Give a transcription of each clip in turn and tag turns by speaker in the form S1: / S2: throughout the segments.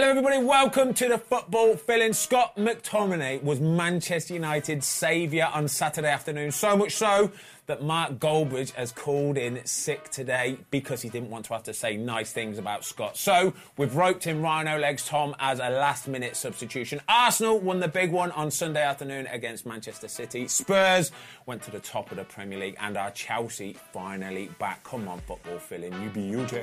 S1: Hello, everybody. Welcome to the Football Fill-In. Scott McTominay was Manchester United's saviour on Saturday afternoon. So much so that Mark Goldbridge has called in sick today because he didn't want to have to say nice things about Scott. So we've roped in Rhino Legs Tom as a last minute substitution. Arsenal won the big one on Sunday afternoon against Manchester City. Spurs went to the top of the Premier League and our Chelsea finally back. Come on, Football Fill-In. You beauty.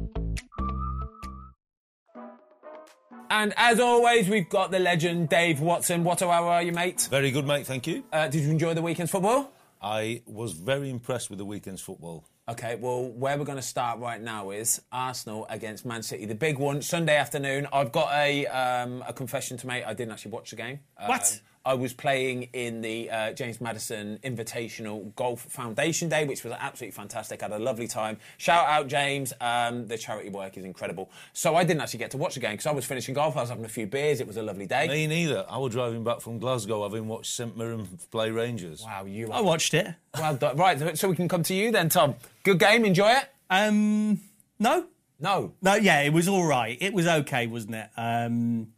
S1: And as always, we've got the legend Dave Watson. Watto, how are you, mate?
S2: Very good, mate. Thank you.
S1: Uh, did you enjoy the weekend's football?
S2: I was very impressed with the weekend's football.
S1: Okay, well, where we're going to start right now is Arsenal against Man City, the big one, Sunday afternoon. I've got a um, a confession to make. I didn't actually watch the game.
S3: What?
S1: Um, I was playing in the uh, James Maddison Invitational Golf Foundation Day, which was absolutely fantastic. I had a lovely time. Shout out, James. Um, the charity work is incredible. So I didn't actually get to watch the game because I was finishing golf. I was having a few beers. It was a lovely day.
S2: Me neither. I was driving back from Glasgow having watched St Mirren play Rangers.
S1: Wow, you.
S3: I watched it.
S1: Well done. Right, so we can come to you then, Tom. Good game. Enjoy it.
S3: Um, no,
S1: No.
S3: no, yeah, it was all right. It was okay, wasn't it? Um,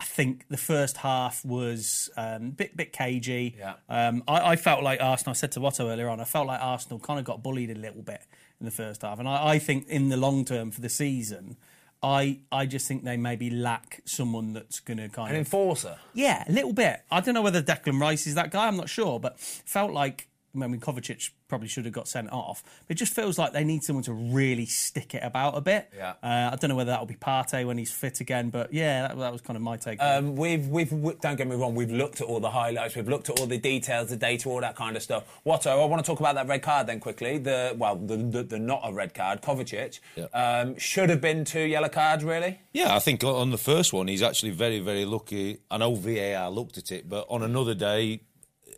S3: I think the first half was um, a bit bit cagey.
S1: Yeah.
S3: Um, I, I felt like Arsenal. I said to Watto earlier on. I felt like Arsenal kind of got bullied a little bit in the first half, and I, I think in the long term for the season. I, I just think they maybe lack someone that's going to kind of
S1: An
S3: of
S1: enforcer.
S3: Yeah, a little bit. I don't know whether Declan Rice is that guy. I'm not sure, but felt like I mean Kovacic probably should have got sent off. It just feels like they need someone to really stick it about a bit.
S1: Yeah.
S3: Uh, I don't know whether that'll be Partey when he's fit again, but yeah, that, that was kind of my take.
S1: Um, we've, we've, we- don't get me wrong, we've looked at all the highlights, we've looked at all the details, the data, all that kind of stuff. Watto, I want to talk about that red card then quickly. The well, the, the, the not a red card, Kovacic.
S2: Yeah.
S1: Um, should have been two yellow cards, really.
S2: Yeah, I think on the first one, he's actually very, very lucky. I know VAR looked at it, but on another day,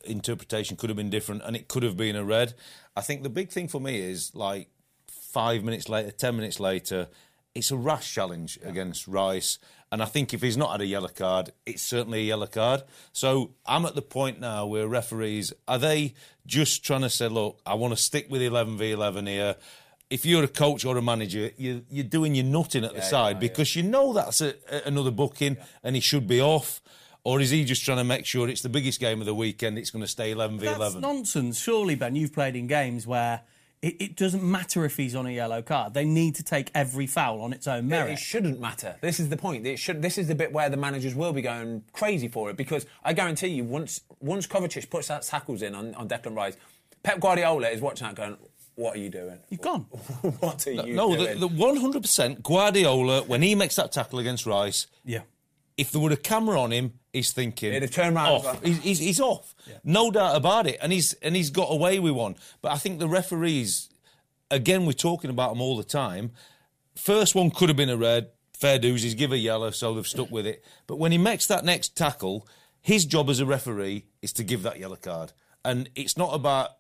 S2: interpretation could have been different and it could have been a red. I think the big thing for me is like five minutes later, ten minutes later, it's a rash challenge against Rice. And I think if he's not had a yellow card, it's certainly a yellow card. So I'm at the point now where referees are they just trying to say, look, I want to stick with 11 v 11 here. If you're a coach or a manager, you, you're doing your nutting at the side because you know that's a- another booking and he should be off. Or is he just trying to make sure it's the biggest game of the weekend? It's going to stay 11 v
S3: That's
S2: 11.
S3: nonsense. Surely, Ben, you've played in games where it, it doesn't matter if he's on a yellow card. They need to take every foul on its own merit.
S1: It
S3: merit.
S1: shouldn't matter. This is the point. It should. This is the bit where the managers will be going crazy for it because I guarantee you, once once Kovacic puts that tackles in on, on Declan Rice, Pep Guardiola is watching that going, "What are you doing?
S3: You've gone.
S1: what are you
S2: No,
S1: doing?"
S2: the, the 100% Guardiola, when he makes that tackle against Rice,
S3: Yeah.
S2: If there were a camera on him, he's thinking
S1: He'd have turned
S2: off. He's, he's, he's off, no doubt about it, and he's and he's got away with one. But I think the referees, again, we're talking about them all the time. First one could have been a red. Fair dues, he's give a yellow, so they've stuck with it. But when he makes that next tackle, his job as a referee is to give that yellow card, and it's not about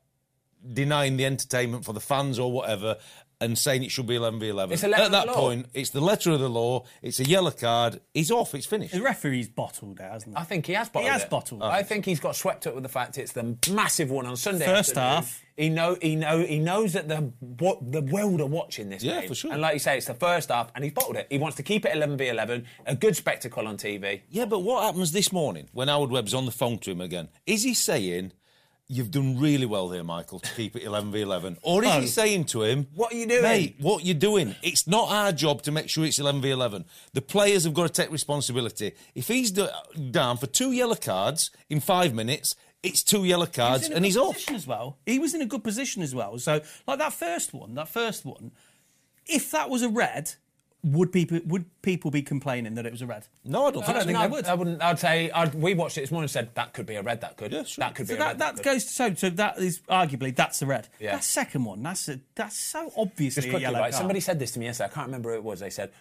S2: denying the entertainment for the fans or whatever and saying it should be 11 v 11.
S1: It's a letter
S2: At that
S1: law.
S2: point, it's the letter of the law, it's a yellow card, he's off, it's finished.
S3: The referee's bottled it, hasn't he?
S1: I think he has bottled
S3: He has
S1: it.
S3: bottled it.
S1: I think he's got swept up with the fact it's the massive one on Sunday.
S3: First
S1: afternoon.
S3: half.
S1: He know he know he knows that the what the world are watching this
S2: Yeah,
S1: game.
S2: for sure.
S1: And like you say, it's the first half, and he's bottled it. He wants to keep it 11 v 11, a good spectacle on TV.
S2: Yeah, but what happens this morning when Howard Webb's on the phone to him again? Is he saying, You've done really well there, Michael, to keep it 11 v 11? Or is
S3: No.
S2: he saying to him,
S1: What are you doing?
S2: Mate, what you doing? It's not our job to make sure it's 11 v 11. The players have got to take responsibility. If he's do- down for two yellow cards in five minutes, it's two yellow cards
S3: in a
S2: and he's off.
S3: as well. He was in a good position as well. So, like that first one, that first one, if that was a red, would people would people be complaining that it was a red?
S2: No, I don't think
S3: don't think
S1: no,
S3: they would.
S1: I wouldn't. I'd say I'd, we watched it this morning. and Said that could be a red. That could.
S2: Yeah, sure.
S1: That could
S3: So
S1: be a
S3: that,
S1: red.
S3: that
S1: could.
S3: goes so so that is arguably that's a red.
S1: Yeah.
S3: That second one, that's a, that's so obviously
S1: Just
S3: a
S1: quickly,
S3: yellow
S1: right?
S3: card.
S1: Somebody said this to me yesterday. I can't remember who it was. They said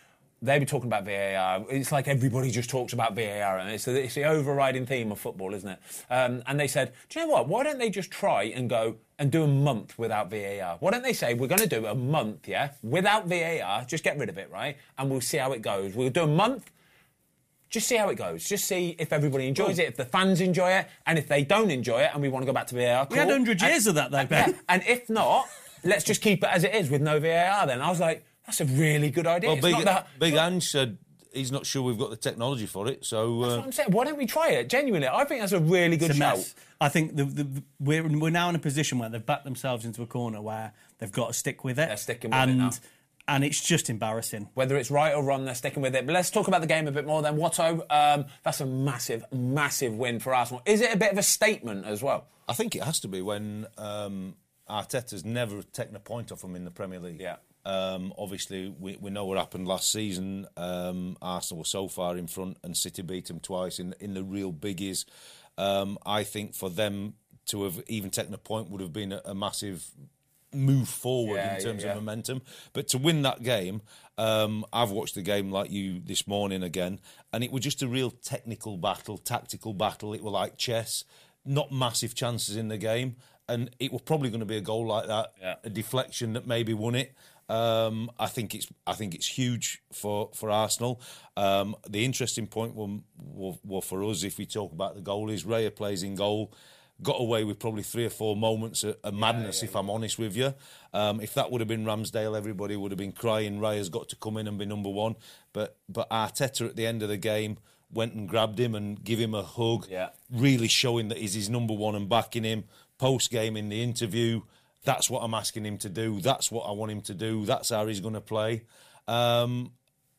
S1: they were talking about VAR. It's like everybody just talks about VAR, and it's the, it's the overriding theme of football, isn't it? Um, and they said, do you know what? Why don't they just try and go and do a month without VAR? Why don't they say we're going to do a month, yeah, without VAR? Just get rid of it, right? And we'll see how it goes. We'll do a month. Just see how it goes. Just see if everybody enjoys it, if the fans enjoy it, and if they don't enjoy it, and we want to go back to VAR.
S3: We had 100 years
S1: And-
S3: of that, though,
S1: yeah,
S3: Ben.
S1: and if not, let's just keep it as it is with no VAR. Then I was like, that's a really good idea.
S2: Well,
S1: It's
S2: Big,
S1: not that-
S2: Big Ange said he's not sure we've got the technology for it. So
S1: That's
S2: uh,
S1: what I'm saying. Why don't we try it? Genuinely, I think that's a really good
S3: It's
S1: shout.
S3: mess. I think the, the, the- we're we're now in a position where they've backed themselves into a corner where they've got to stick with it.
S1: They're sticking with it
S3: and,
S1: now.
S3: And it's just embarrassing.
S1: Whether it's right or wrong, they're sticking with it. But let's talk about the game a bit more then. Watto, um, that's a massive, massive win for Arsenal. Is it a bit of a statement as well?
S2: I think it has to be when um, Arteta's never taken a point off them in the Premier League.
S1: Yeah.
S2: Um, obviously, we, we know what happened last season. Um, Arsenal were so far in front, and City beat them twice in in the real biggies. Um, I think for them to have even taken a point would have been a, a massive move forward
S1: Yeah,
S2: in terms
S1: yeah, yeah.
S2: of momentum. But to win that game, um, I've watched the game like you this morning again, and it was just a real technical battle, tactical battle. It was like chess, not massive chances in the game, and it was probably going to be a goal like that,
S1: Yeah.
S2: a deflection that maybe won it. Um, I think it's I think it's huge for for Arsenal. Um, the interesting point will, will, will for us if we talk about the goal is Raya plays in goal. Got away with probably three or four moments of, of madness, if I'm honest with you. Um, if that would have been Ramsdale, everybody would have been crying. Raya's got to come in and be number one. But but Arteta at the end of the game went and grabbed him and give him a hug,
S1: Yeah.
S2: really showing that he's his number one and backing him. Post game in the interview, that's what I'm asking him to do. That's what I want him to do. That's how he's going to play. Um,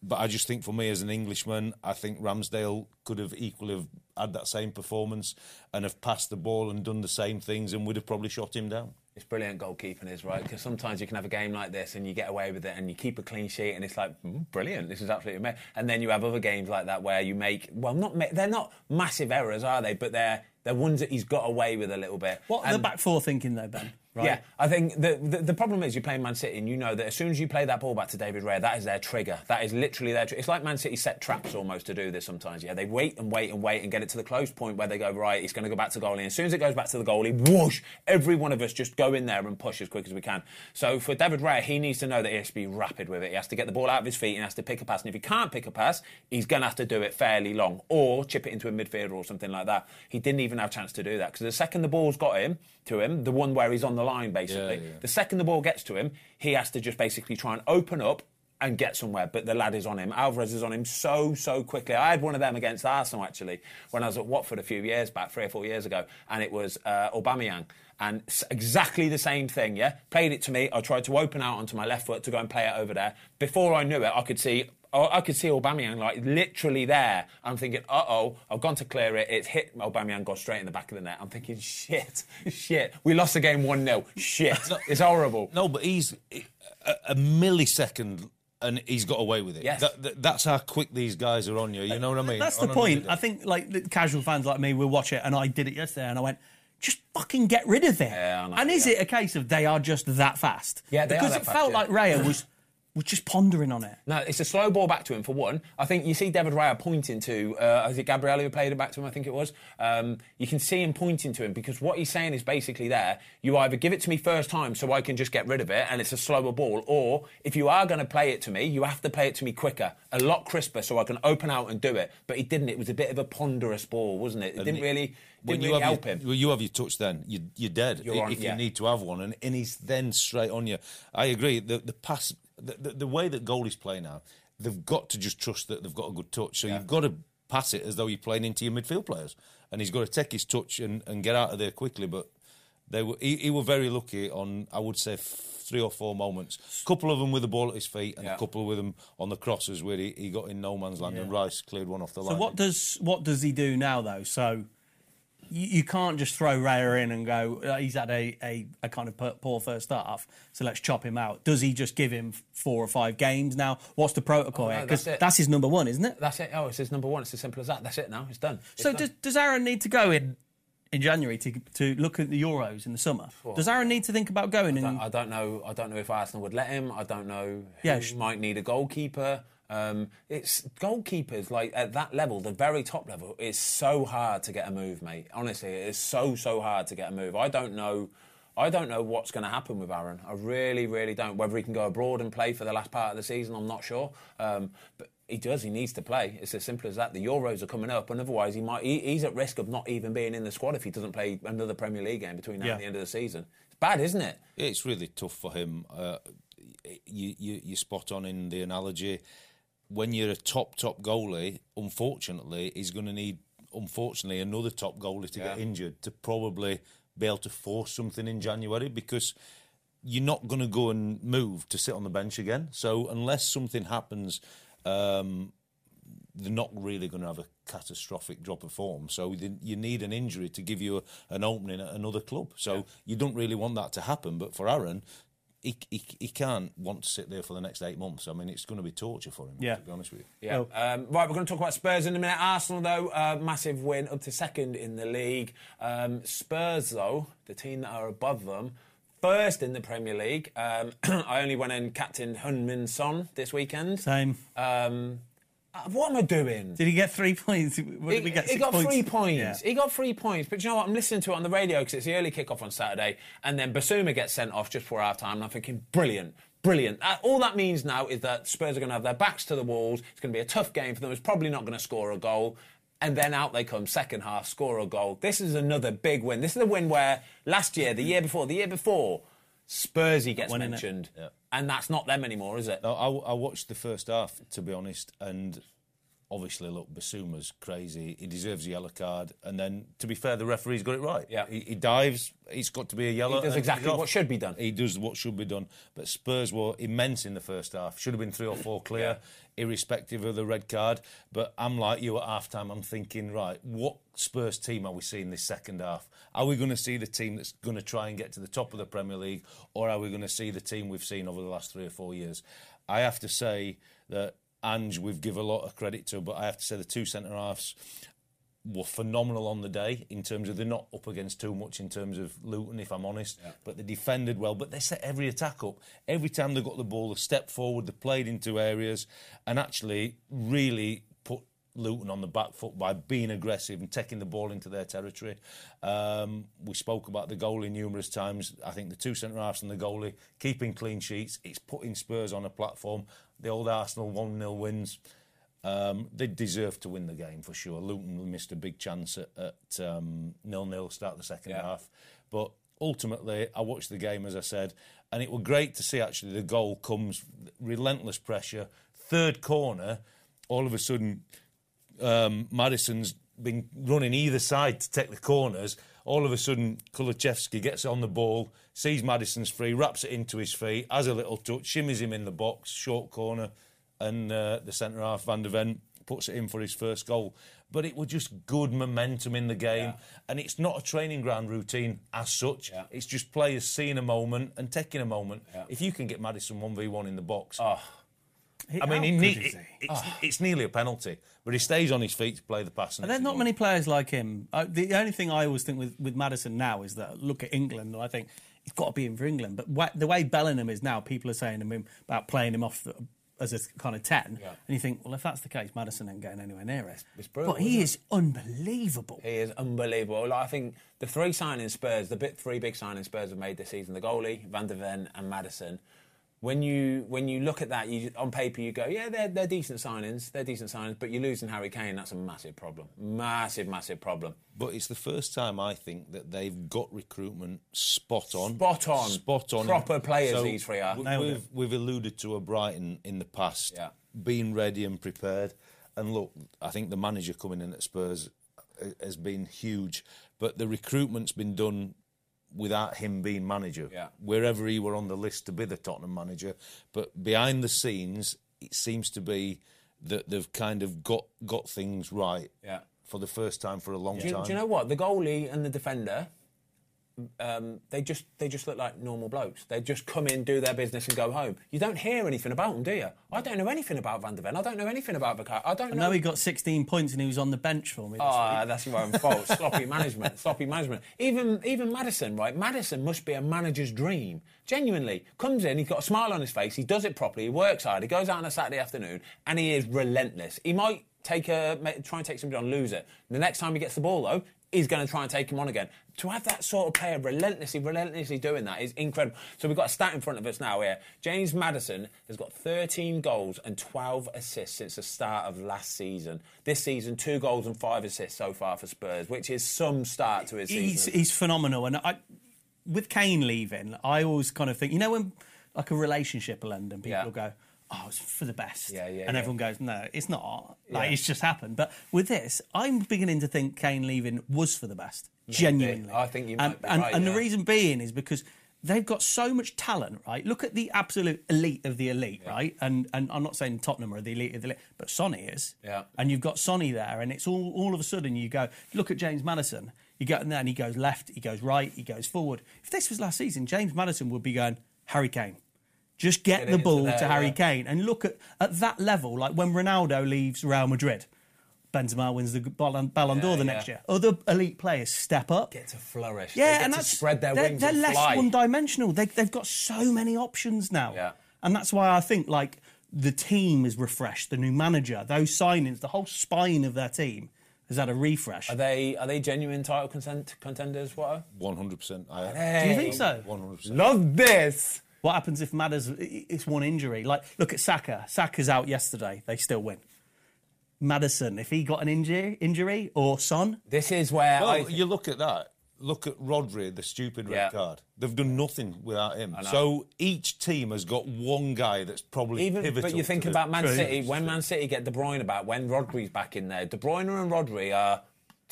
S2: but I just think for me as an Englishman, I think Ramsdale could have equally have had that same performance and have passed the ball and done the same things and would have probably shot him down.
S1: It's brilliant goalkeeping, is right? Because sometimes you can have a game like this and you get away with it and you keep a clean sheet and it's like mm, brilliant. This is absolutely amazing. And then you have other games like that where you make well, not ma- they're not massive errors, are they? But they're they're ones that he's got away with a little bit.
S3: What are the back four thinking though, Ben? Right?
S1: Yeah, I think the, the the problem is you're playing Man City and you know that as soon as you play that ball back to David Raya, that is their trigger. That is literally their. Tr- it's like Man City set traps almost to do this sometimes. Yeah, they wait and wait and wait and get it to the close point where they go right. It's going to go back to goalie. And as soon as it goes back to the goalie, whoosh! Every one of us just go in there and push as quick as we can. So for David Raya, he needs to know that he has to be rapid with it. He has to get the ball out of his feet and he has to pick a pass. And if he can't pick a pass, he's going to have to do it fairly long or chip it into a midfielder or something like that. He didn't even have a chance to do that because the second the ball's got him to him, the one where he's on the line basically.
S2: Yeah, yeah.
S1: The second the ball gets to him, he has to just basically try and open up and get somewhere. But the lad is on him. Alvarez is on him so, so quickly. I had one of them against Arsenal actually when I was at Watford a few years back, three or four years ago, and it was uh, Aubameyang. And exactly the same thing, yeah? Played it to me. I tried to open out onto my left foot to go and play it over there. Before I knew it, I could see Oh, I could see Aubameyang like literally there. I'm thinking, uh oh, I've gone to clear it. It's hit Aubameyang, got straight in the back of the net. I'm thinking, shit, shit. We lost the game 1 0. Shit. It's horrible.
S2: No, but he's a, a millisecond and he's got away with it.
S1: Yes.
S2: That- that- that's how quick these guys are on you. You know what I mean?
S3: That's the
S2: another
S3: point. I think like the casual fans like me will watch it, and I did it yesterday, and I went, just fucking get rid of it.
S1: Yeah, know,
S3: and is
S1: yeah.
S3: it a case of they are just that fast?
S1: Yeah, they are
S3: because
S1: that
S3: it
S1: fast,
S3: felt
S1: yeah.
S3: like Raya was was just pondering on it.
S1: No, it's a slow ball back to him for one. I think you see David Raya pointing to, uh, is it Gabriel who played it back to him? I think it was. Um, you can see him pointing to him because what he's saying is basically there. You either give it to me first time so I can just get rid of it and it's a slower ball, or if you are going to play it to me, you have to play it to me quicker, a lot crisper, so I can open out and do it. But he didn't. It was a bit of a ponderous ball, wasn't it? It didn't really,
S2: When
S1: didn't
S2: you
S1: really
S2: have
S1: help
S2: your,
S1: him.
S2: Well, you have your touch then. You, you're dead
S1: You're on,
S2: if
S1: yeah.
S2: you need to have one. And, and he's then straight on you. I agree. The, the pass, the, the, the way that goalies play now, they've got to just trust that they've got a good touch. So you've got to pass it as though you're playing into your midfield players. And he's got to take his touch and, and get out of there quickly. But they were, he, he were very lucky on, I would say, three or four moments. A couple of them with the ball at his feet, and
S1: Yeah.
S2: a couple with them on the crosses where he, he got in no man's land, and Rice cleared one off the line.
S3: So what does what does he do now though? So you, you can't just throw Raya in and go. "Uh, he's had a, a, a kind of poor- first half, so let's chop him out. Does he just give him four or five games now? What's the protocol
S1: Oh, no?
S3: Because
S1: that's
S3: that's his number one, isn't it?
S1: That's it. Oh, it's his number one. It's as simple as that. That's it now. It's done. It's
S3: So
S1: done.
S3: does, does Aaron need to go in in January to to look at the Euros in the summer? Does Aaron need to think about going?
S1: I don't- I don't know. I don't know if Arsenal would let him. I don't know. Who
S3: Yeah,
S1: might need a goalkeeper. Um, it's goalkeepers like at that level, the very top level. It's so hard to get a move, mate. Honestly, it is so so hard to get a move. I don't know. I don't know what's going to happen with Aaron. I really, really don't. Whether he can go abroad and play for the last part of the season, I'm not sure. Um, but he does. He needs to play. It's as simple as that. The Euros are coming up, and otherwise, he might. He, he's at risk of not even being in the squad if he doesn't play another Premier League game between now
S3: Yeah.
S1: and the end of the season. It's bad, isn't it?
S2: It's really tough for him. Uh, you, you, you're spot on in the analogy. When you're a top, top goalie, unfortunately, he's going to need, unfortunately, another top goalie to get injured to probably be able to force something in January because you're not going to go and move to sit on the bench again. So unless something happens, um, they're not really going to have a catastrophic drop of form. So you need an injury to give you an opening at another club. So you don't really want that to happen. But for Aaron, he, he, he can't want to sit there for the next eight months. I mean, it's going to be torture for him,
S3: Yeah.
S2: to be honest with you.
S1: Yeah. Um, right, we're going to talk about Spurs in a minute. Arsenal, though, uh, massive win up to second in the league. Um, Spurs, though, the team that are above them, first in the Premier League. Um, I only went and captained Heung-min Son this weekend.
S3: same.
S1: Um, what am I doing?
S3: Did he get three points? What did
S1: He,
S3: we get?
S1: he got
S3: points?
S1: three points.
S3: Yeah.
S1: He got three points. But you know what? I'm listening to it on the radio because it's the early kickoff on Saturday, and then Bissouma gets sent off just before half time. And I'm thinking, brilliant, brilliant. Uh, all that means now is that Spurs are going to have their backs to the walls. It's going to be a tough game for them. It's probably not going to score a goal. And then out they come, second half, score a goal. This is another big win. This is a win where last year, the year before, the year before, Spursy gets mentioned.
S2: Yeah.
S1: And that's not them anymore, is it?
S2: I, I watched the first half, to be honest, and obviously, look, Bissouma's crazy. He deserves a yellow card. And then, to be fair, the referee's got it right.
S1: Yeah.
S2: He, he dives, he's got to be a yellow.
S1: He does exactly what should be done.
S2: He does what should be done. But Spurs were immense in the first half. Should have been three or four clear, irrespective of the red card. But I'm like you at half time, I'm thinking, right, what Spurs team are we seeing this second half? Are we going to see the team that's going to try and get to the top of the Premier League, or are we going to see the team we've seen over the last three or four years? I have to say that Ange, we've give a lot of credit to, but I have to say the two centre halves were phenomenal on the day in terms of they're not up against too much in terms of Luton, if I'm honest. But they defended well. But they set every attack up. Every time they got the ball, they stepped forward, they played into areas, and actually really Luton on the back foot by being aggressive and taking the ball into their territory. Um, we spoke about the goalie numerous times. I think the two centre halves and the goalie keeping clean sheets. It's putting Spurs on a platform. The old Arsenal 1 0 wins. Um, they deserve to win the game for sure. Luton missed a big chance at, at um, nil-nil start the second
S1: Yeah.
S2: half, but ultimately I watched the game as I said, and it was great to see actually the goal comes relentless pressure, third corner, all of a sudden um, Maddison's been running either side to take the corners. All of a sudden, Kulusevski gets on the ball, sees Maddison's free, wraps it into his feet, has a little touch, shimmies him in the box, short corner, and uh, the centre half Van der Ven puts it in for his first goal. But it was just good momentum in the game, and it's not a training ground routine as such.
S1: Yeah.
S2: It's just players seeing a moment and taking a moment. If you can get Maddison one v one in the box, I mean, he ne- it- it's, it's nearly a penalty, but he stays on his feet to play the pass. and
S3: there's not many players like him. Uh, the only thing I always think with, with Maddison now is that look at England, and I think he's got to be in for England. But wha- the way Bellingham is now, people are saying to him about playing him off the, as a kind of 10.
S1: Yeah.
S3: And you think, well, if that's the case, Maddison ain't getting anywhere near it.
S1: brutal,
S3: but he is unbelievable.
S1: He is unbelievable. Like, I think the three signings Spurs, the bit, three big signings Spurs have made this season: the goalie, Van der Ven, and Maddison. When you when you look at that, you on paper you go, yeah, they're they're decent signings, they're decent signings, but you're losing Harry Kane. That's a massive problem, massive, massive problem.
S2: But it's the first time I think that they've got recruitment spot on.
S1: Spot on.
S2: Spot on.
S1: Proper players these three are.
S2: w-
S3: Nailed
S2: We've, we've alluded to a Brighton in the past,
S1: Yeah.
S2: being ready and prepared. And look, I think the manager coming in at Spurs uh, has been huge, but the recruitment's been done without him being manager.
S1: Yeah.
S2: Wherever he were on the list to be the Tottenham manager, but behind the scenes, it seems to be that they've kind of got got things right.
S1: Yeah.
S2: for the first time for a long
S1: Do
S2: time.
S1: do you know what? The goalie and the defender, um, they just they just look like normal blokes. They just come in, do their business, and go home. You don't hear anything about them, do you? I don't know anything about Van der Ven. I don't know anything about Vicar. I don't
S3: I
S1: know.
S3: he got 16 points and he was on the bench for me.
S1: Ah,
S3: week.
S1: that's your own fault. Sloppy management. Sloppy management. Even even Maddison, right? Maddison must be a manager's dream. Genuinely, comes in, he's got a smile on his face, he does it properly, he works hard, he goes out on a Saturday afternoon, and he is relentless. He might take a try and take somebody on, lose it. The next time he gets the ball though, he's going to try and take him on again. To have that sort of player relentlessly, relentlessly doing that is incredible. So we've got a stat in front of us now here. James Maddison has got 13 goals and 12 assists since the start of last season. This season, two goals and five assists so far for Spurs, which is some start to his
S3: he's,
S1: season.
S3: he's phenomenal. And I, with Kane leaving, I always kind of think, you know, when like a relationship will end and people
S1: Yeah.
S3: will go, oh, it's for the best.
S1: Yeah, yeah,
S3: And
S1: yeah.
S3: everyone goes, no, it's not. Like,
S1: Yeah.
S3: it's just happened. But with this, I'm beginning to think Kane leaving was for the best. Genuinely.
S1: I think you
S3: and,
S1: might be
S3: and,
S1: right,
S3: and the reason being is because they've got so much talent, right? Look at the absolute elite of the elite, right? And and I'm not saying Tottenham are the elite of the elite, but Sonny is.
S1: Yeah.
S3: And you've got Sonny there, and it's all all of a sudden you go look at James Maddison. You go in there and he goes left, he goes right, he goes forward. If this was last season, James Maddison would be going Harry Kane. Just get,
S1: Get
S3: the ball
S1: there,
S3: to Harry
S1: yeah.
S3: Kane and look at at that level, like when Ronaldo leaves Real Madrid. Benzema wins the Ballon, Ballon d'Or the
S1: yeah.
S3: next year. Other elite players step up.
S1: get to flourish.
S3: Yeah,
S1: They get
S3: and
S1: to
S3: that's
S1: spread their
S3: they're,
S1: wings
S3: they're
S1: and
S3: less
S1: fly.
S3: one-dimensional. They, they've got so many options now,
S1: Yeah.
S3: and that's why I think like the team is refreshed. The new manager, those signings, the whole spine of their team has had a refresh.
S1: Are they are they genuine title consent, contenders? What?
S2: One hundred percent.
S3: Do you think so?
S2: One hundred percent.
S1: Love this.
S3: What happens if Matters? It's one injury. Like look at Saka. Saka's out yesterday. They still win. Maddison, if he got an injury, injury or Son,
S1: This is where
S2: Well,
S1: I.
S2: you look at that. Look at Rodri, the stupid red
S1: Yeah.
S2: card. They've done nothing without him. So each team has got one guy that's probably
S1: Even,
S2: pivotal.
S1: but you think
S2: to the-
S1: about Man City. When Man City get De Bruyne back, when Rodri's back in there, De Bruyne and Rodri are t-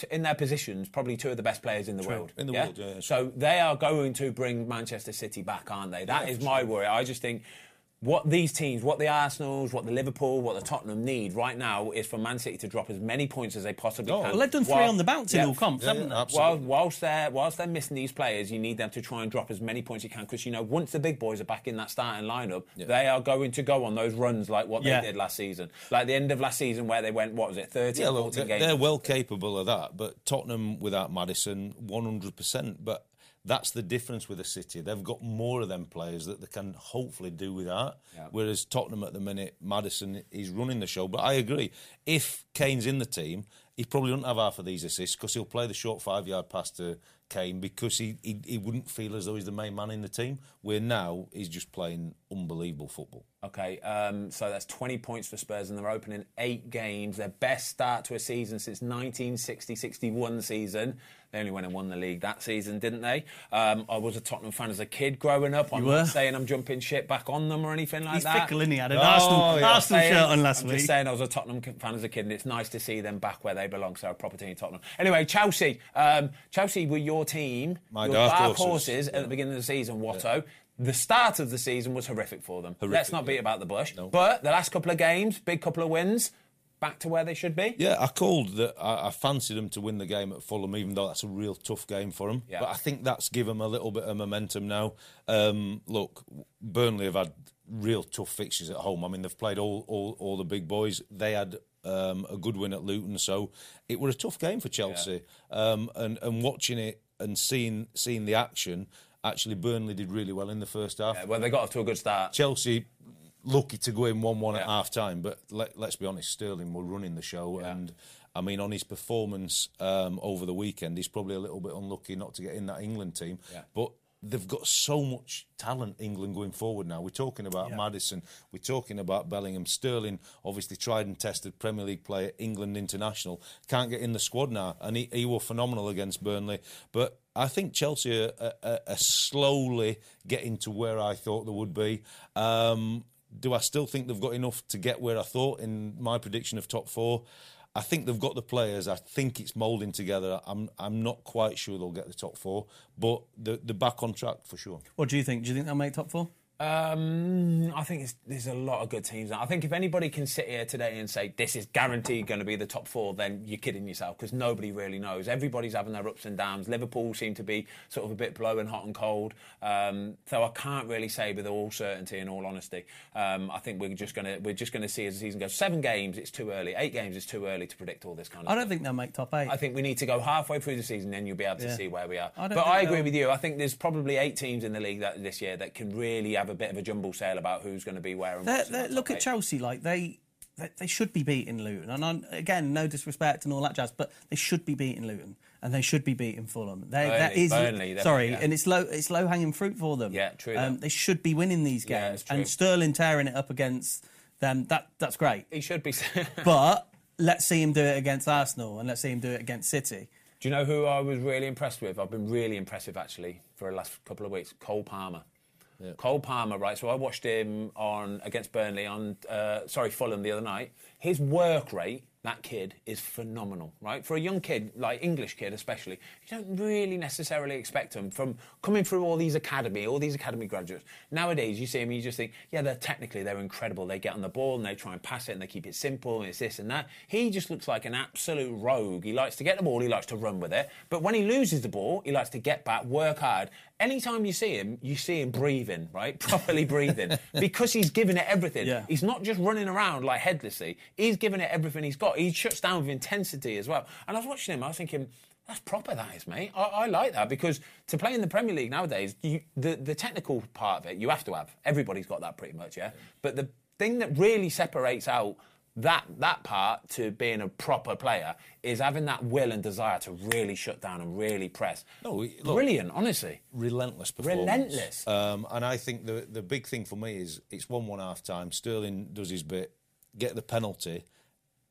S1: in their positions probably two of the best players in the world.
S2: In the world, yeah, yeah,
S1: So they are going to bring Manchester City back, aren't they? That is my worry. I just think. What these teams, what the Arsenals, what the Liverpool, what the Tottenham need right now is for Man City to drop as many points as they possibly
S2: Oh,
S1: can.
S3: well, they've done three
S1: While-
S3: on the bounce in all comps,
S2: Yeah,
S3: haven't they?
S2: absolutely.
S1: While, whilst they're whilst they're missing these players, you need them to try and drop as many points as you can because you know once the big boys are back in that starting lineup, they are going to go on those runs like what
S3: Yeah.
S1: they did last season, like the end of last season where they went what was it 13,
S2: Yeah, look,
S1: 14
S2: they're,
S1: games.
S2: they're well capable of that. But Tottenham without Maddison, one hundred percent. But that's the difference with the City. They've got more of them players that they can hopefully do with without. Whereas Tottenham at the minute, Maddison is running the show. But I agree. If Kane's in the team, he probably wouldn't have half of these assists because he'll play the short five yard pass to Kane because he, he he wouldn't feel as though he's the main man in the team. Where now he's just playing unbelievable football.
S1: Okay, um, so that's 20 points for Spurs, and they're opening eight games. Their best start to a season since 1960-61 season. They only went and won the league that season, didn't they? Um, I was a Tottenham fan as a kid growing up. I'm
S3: You were?
S1: not saying I'm jumping shit back on them or anything like
S3: He's
S1: that.
S3: fickle, isn't he? Had an
S1: Oh,
S3: Arsenal,
S1: yeah.
S3: Arsenal
S1: Saying-
S3: shirt on last
S1: I'm
S3: week.
S1: just saying I was a Tottenham fan as a kid, and it's nice to see them back where they belong. So a proper team, Tottenham. Anyway, Chelsea. Um, Chelsea were your team,
S2: My
S1: your
S2: dark
S1: dark
S2: horses.
S1: horses at the beginning of the season. Watto. The start of the season was horrific for them. Let's not beat about the bush. But the last couple of games, big couple of wins, back to where they should be.
S2: Yeah, I called that. I, I fancied them to win the game at Fulham, even though that's a real tough game for them.
S1: Yeah.
S2: But I think that's given them a little bit of momentum now. Um, look, Burnley have had real tough fixtures at home. I mean, they've played all all, all the big boys. They had um, a good win at Luton, so it was a tough game for Chelsea. Um, and and watching it and seeing seeing the action, actually, Burnley did really well in the first half.
S1: Yeah, well, they got off to a good start.
S2: Chelsea lucky to go in 1 1 at half time, but let, let's be honest, Sterling were running the show. And I mean, on his performance um, over the weekend, he's probably a little bit unlucky not to get in that England team.
S1: Yeah.
S2: But they've got so much talent, England, going forward now. We're talking about Madison, we're talking about Bellingham. Sterling, obviously tried and tested Premier League player, England international, can't get in the squad now. And he, he was phenomenal against Burnley. But I think Chelsea are, are, are- are slowly getting to where I thought they would be. Um, do I still think they've got enough to get where I thought in my prediction of top four? I think they've got the players. I think it's moulding together. I'm I'm not quite sure they'll get the top four, but the the back on track for sure.
S3: What do you think? Do you think they'll make top four?
S1: Um, I think it's, there's a lot of good teams. now. I think if anybody can sit here today and say this is guaranteed going to be the top four, then you're kidding yourself because nobody really knows. Everybody's having their ups and downs. Liverpool seem to be sort of a bit blowing hot and cold. Um, so I can't really say with all certainty. and all honesty, um, I think we're just going to we're just going to see as the season goes. Seven games, it's too early. Eight games, it's too early to predict all this kind of.
S3: I don't think they'll make top eight.
S1: I think we need to go halfway through the season, then you'll be able to
S3: Yeah.
S1: see where we are.
S3: I
S1: but I agree
S3: they'll-
S1: with you. I think there's probably eight teams in the league that this year that can really have a bit of a jumble sale about who's going to be where and
S3: They're- they're- look at
S1: eight.
S3: Chelsea, like they, they they should be beating Luton, and I'm, again, no disrespect and all that jazz, but they should be beating Luton, and they should be beating Fulham. They, that
S1: Burnley-
S3: is
S1: Burnley,
S3: sorry,
S1: yeah.
S3: and it's low it's low hanging fruit for them.
S1: Yeah, true
S3: Um, they should be winning these
S1: Yeah,
S3: games,
S1: true.
S3: and Sterling tearing it up against them. That that's great,
S1: He should be.
S3: but let's see him do it against Arsenal, and let's see him do it against City.
S1: Do you know who I was really impressed with? I've been really impressive actually for the last couple of weeks. Cole Palmer. Cole Palmer, right? So I watched him on against Burnley on, uh, sorry, Fulham the other night. His work rate, that kid, is phenomenal, right? For a young kid, like English kid especially, you don't really necessarily expect him from coming through all these academy, all these academy graduates. Nowadays, you see him, you just think, yeah, they're technically they're incredible. They get on the ball and they try and pass it and they keep it simple and it's this and that. He just looks like an absolute rogue. He likes to get the ball, he likes to run with it, but when he loses the ball, he likes to get back, work hard. Anytime you see him, you see him breathing, right? Properly breathing. because he's giving it everything.
S3: Yeah.
S1: He's not just running around like headlessly. He's giving it everything he's got. He shuts down with intensity as well. And I was watching him, I was thinking, that's proper, that is, mate. I, I like that because to play in the Premier League nowadays, you, the, the technical part of it, you have to have. Everybody's got that pretty much, yeah? But the thing that really separates out that that part to being a proper player is having that will and desire to really shut down and really press.
S2: No, look-
S1: Brilliant, honestly.
S2: relentless performance.
S1: Relentless.
S2: Um, and I think the the big thing for me is it's one one half time. Sterling does his bit, get the penalty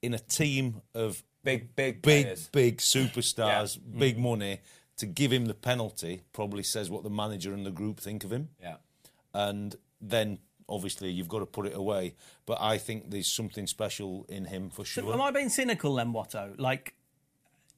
S2: in a team of
S1: Big, big,
S2: big,
S1: players.
S2: big superstars,
S1: Yeah. Mm.
S2: big money. To give him the penalty probably says what the manager and the group think of him.
S1: Yeah.
S2: And then obviously you've got to put it away. But I think there's something special in him for sure.
S3: So am I being cynical then, Watto? Like,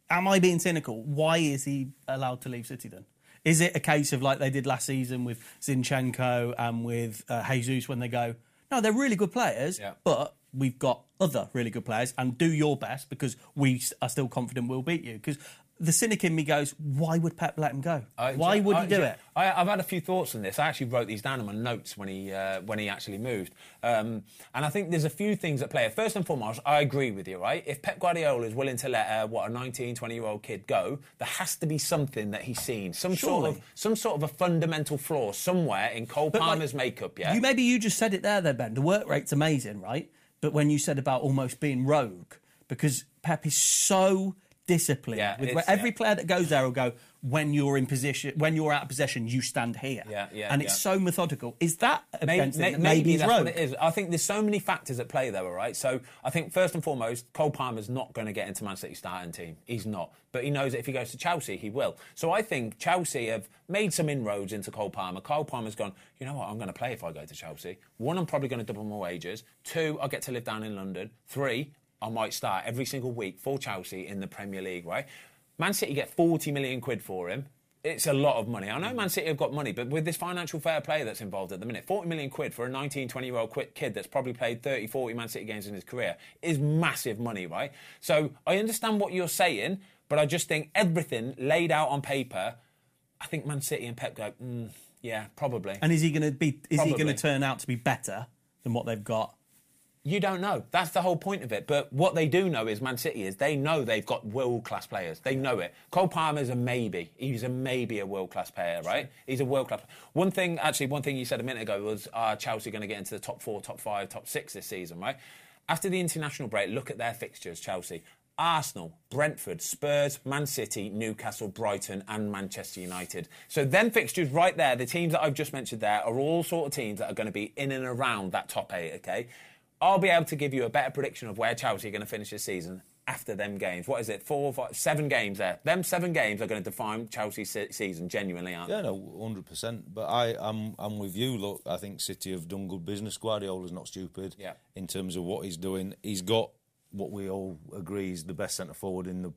S3: am I being cynical? Why is he allowed to leave City then? Is it a case of like they did last season with Zinchenko and with uh, Jesus when they go, no, they're really good players,
S1: Yeah.
S3: but we've got other really good players and do your best because we are still confident we'll beat you? Because the cynic in me goes, why would Pep let him go?
S1: I-
S3: why would he do it?
S1: I, I've had a few thoughts on this. I actually wrote these down in my notes when he uh, when he actually moved, um, and I think there's a few things at play. First and foremost, I agree with you. Right, if Pep Guardiola is willing to let uh, what a 19, 20 year old kid go, there has to be something that he's seen, some sort of some sort of a fundamental flaw somewhere in Cole
S3: But, like,
S1: Palmer's makeup. Yeah,
S3: You maybe you just said it there, there, Ben. The work rate's amazing, right? But when you said about almost being rogue, because Pep is so disciplined.
S1: Yeah,
S3: with
S1: it's-
S3: every
S1: yeah.
S3: player that goes there will go when you're in position, when you're out of possession, you stand here.
S1: Yeah, yeah,
S3: And it's so methodical. Is that
S1: Maybe, maybe
S3: maybe
S1: that's what it is. I think there's so many factors at play there, all right? So I think first and foremost, Cole Palmer's not going to get into Man City starting team. He's not. But he knows that if he goes to Chelsea, he will. So I think Chelsea have made some inroads into Cole Palmer. Cole Palmer's gone, you know what, I'm going to play if I go to Chelsea. One, I'm probably going to double my wages. Two, I get to live down in London. Three, I might start every single week for Chelsea in the Premier League, right? Man City get 40 million quid for him. It's a lot of money. I know Man City have got money, but with this financial fair play that's involved at the minute, 40 million quid for a 19, 20 year old kid that's probably played 30, 40 Man City games in his career is massive money, right? So I understand what you're saying, but I just think everything laid out on paper, I think Man City and Pep go, mm, yeah, probably.
S3: and is he going to be? Is he going to turn out to be better than what they've got?
S1: You don't know. That's the whole point of it. But what they do know is Man City is they know they've got world class players. They know it. Cole Palmer's a maybe. He's a maybe a world class player, right? He's a world class. One thing, actually, one thing you said a minute ago was are Chelsea going to get into the top four, top five, top six this season, right? After the international break, look at their fixtures, Chelsea. Arsenal, Brentford, Spurs, Man City, Newcastle, Brighton, and Manchester United. So then fixtures right there, the teams that I've just mentioned there, are all sort of teams that are going to be in and around that top eight. Okay, I'll be able to give you a better prediction of where Chelsea are going to finish this season after them games. What is it? Four, five, seven games there. Them seven games are going to define Chelsea's se- season. Genuinely, aren't they?
S2: Yeah, no, hundred percent. But I, I'm, I'm with you. Look, I think City have done good business. Guardiola's not stupid.
S1: Yeah.
S2: In terms of what he's doing, he's got what we all agree is the best centre forward in the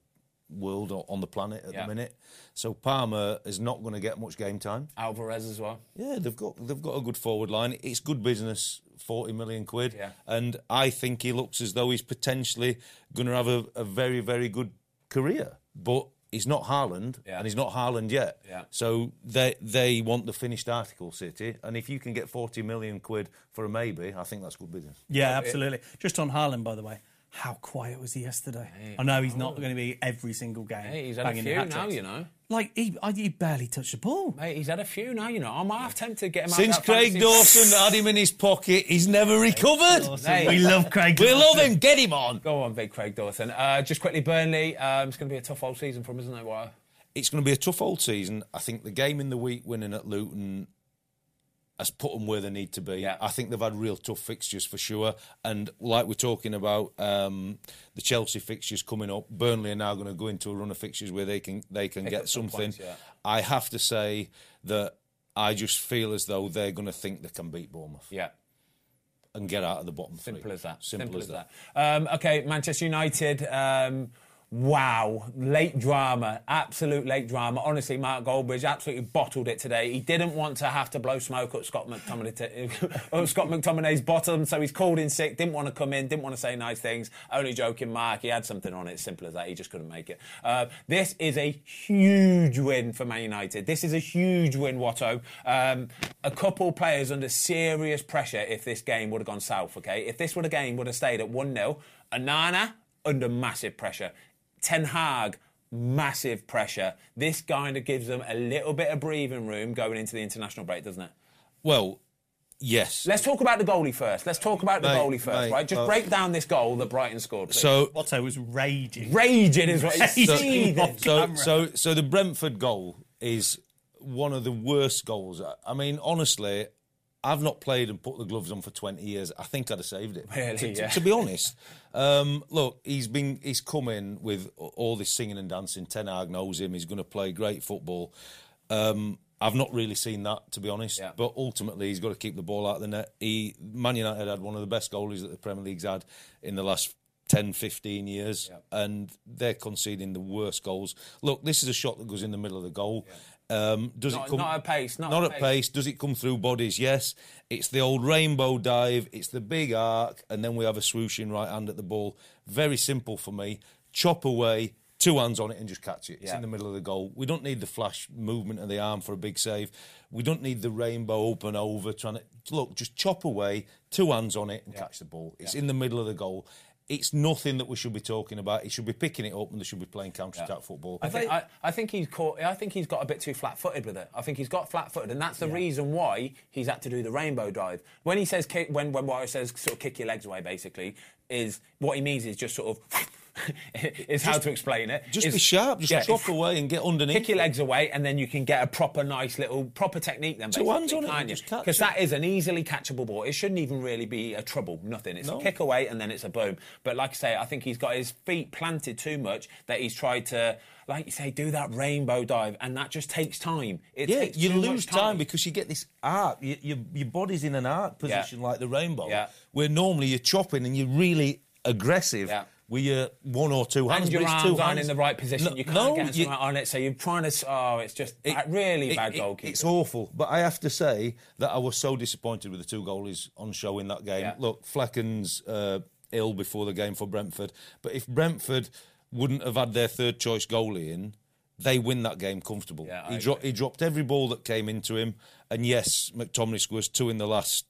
S2: world or on the planet at
S1: Yeah.
S2: the minute. So Palmer is not going to get much game time.
S1: Alvarez as well.
S2: Yeah, they've got they've got a good forward line. It's good business, forty million quid,
S1: Yeah.
S2: and I think he looks as though he's potentially going to have a, a very very good career. But he's not Haaland,
S1: Yeah.
S2: and he's not Haaland yet.
S1: Yeah.
S2: So they they want the finished article, City, and if you can get forty million quid for a maybe, I think that's good business.
S3: Yeah, absolutely. Just on Haaland, by the way, how quiet was he yesterday? I know he's not going to be every single game.
S1: Hey, he's had a
S3: banging
S1: few now, you know.
S3: Like he, he barely touched the ball.
S1: Mate, he's had a few now, you know. I'm half tempted to get him out
S2: Since
S1: that
S2: Craig Dawson had him in his pocket, he's never recovered.
S1: Hey.
S3: We love Craig.
S2: We love him. Get him on.
S1: Go on, big Craig Dawson. Uh, just quickly, Burnley. Um, it's going to be a tough old season for him, isn't it? Why?
S2: it's going to be a tough old season. I think the game in the week winning at Luton has put them where they need to be.
S1: Yeah.
S2: I think they've had real tough fixtures for sure. And like we're talking about um, the Chelsea fixtures coming up, Burnley are now going to go into a run of fixtures where they can they can
S1: Pick
S2: get something.
S1: points, yeah.
S2: I have to say that I just feel as though they're going to think they can beat Bournemouth
S1: Yeah.
S2: and get out of the bottom
S1: Simple
S2: three.
S1: as that.
S2: Simple, as that.
S1: Um, okay, Manchester United. Um, wow, late drama, absolute late drama. Honestly, Mark Goldbridge absolutely bottled it today. He didn't want to have to blow smoke up Scott McTominay, Scott McTominay's bottom, so he's called in sick. Didn't want to come in. Didn't want to say nice things. Only joking, Mark. He had something on it. Simple as that. He just couldn't make it. Uh, this is a huge win for Man United. This is a huge win, Watto. Um, a couple players under serious pressure if this game would have gone south. Okay, if this would have game would have stayed at one 0 Onana under massive pressure. Ten Hag, massive pressure. This kind of gives them a little bit of breathing room going into the international break, doesn't it?
S2: Well, yes.
S1: Let's talk about the goalie first. Let's talk about the
S2: Mate,
S1: goalie first,
S2: mate,
S1: right? Just
S2: uh,
S1: break down this goal that Brighton scored. Please.
S2: So
S3: Watto was raging.
S1: raging is what he's
S3: So-
S1: seething.
S2: so,
S3: camera.
S2: so, so the Brentford goal is one of the worst goals. I- I mean, honestly, I've not played and put the gloves on for 20 years. I think I'd have saved it.
S1: Really,
S2: to, to-
S1: yeah.
S2: to be honest, um, look, he's been he's come in with all this singing and dancing. Ten Hag knows him. He's going to play great football. Um, I've not really seen that, to be honest.
S1: Yeah.
S2: But ultimately, he's got to keep the ball out of the net. He, Man United had one of the best goalies that the Premier League's had in the last 10, 15 years, and they're conceding the worst goals. Look, this is a shot that goes in the middle of the goal. Um, does
S1: Not-
S2: it come
S1: not at pace, not
S2: not
S1: at pace.
S2: pace? Does it come through bodies? Yes. It's the old rainbow dive. It's the big arc, and then we have a swooshing right hand at the ball. Very simple for me. Chop away, two hands on it, and just catch it. It's
S1: Yeah.
S2: in the middle of the goal. We don't need the flash movement of the arm for a big save. We don't need the rainbow open over trying to look. Just chop away, two hands on it, and catch the ball. It's in the middle of the goal. It's nothing that we should be talking about. He should be picking it up, and they should be playing counter-attack football.
S1: I think, I, I think he's caught. I think he's got a bit too flat-footed with it. I think he's got flat-footed, and that's the reason why he's had to do the rainbow dive. When he says kick, when when Wire says sort of kick your legs away, basically, is what he means is just sort of. is how to explain it.
S2: Just
S1: is-
S2: be sharp. Just
S1: yeah,
S2: chop away and get underneath.
S1: Kick your legs away, and then you can get a proper, nice little proper technique. Then
S2: Two hands on it
S1: can't
S2: and
S1: you?
S2: just catch
S1: Because that is an easily catchable ball. It shouldn't even really be a trouble. Nothing. It's
S2: No.
S1: a kick away, and then it's a boom. But like I say, I think he's got his feet planted too much that he's tried to, like you say, do that rainbow dive, and that just takes time. It
S2: Yeah,
S1: takes
S2: you lose
S1: much
S2: time. because you get this arc. You, your your body's in an arc position like the rainbow,
S1: Yeah.
S2: where normally you're chopping and you're really aggressive
S1: Yeah.
S2: With your one or two hands.
S1: and your arms
S2: two
S1: aren't in the right position.
S2: No,
S1: you can't
S2: no,
S1: get
S2: you-
S1: on it, so you're trying to. Oh, it's just
S2: it-
S1: bad- really
S2: it-
S1: bad
S2: it-
S1: goalkeeping.
S2: It's awful, but I have to say that I was so disappointed with the two goalies on show in that game.
S1: Yeah.
S2: Look, Flekken's uh, ill before the game for Brentford, but if Brentford wouldn't have had their third choice goalie in, they win that game comfortable.
S1: Yeah,
S2: he, dro- he dropped every ball that came into him, and yes, McTominay scores two in the last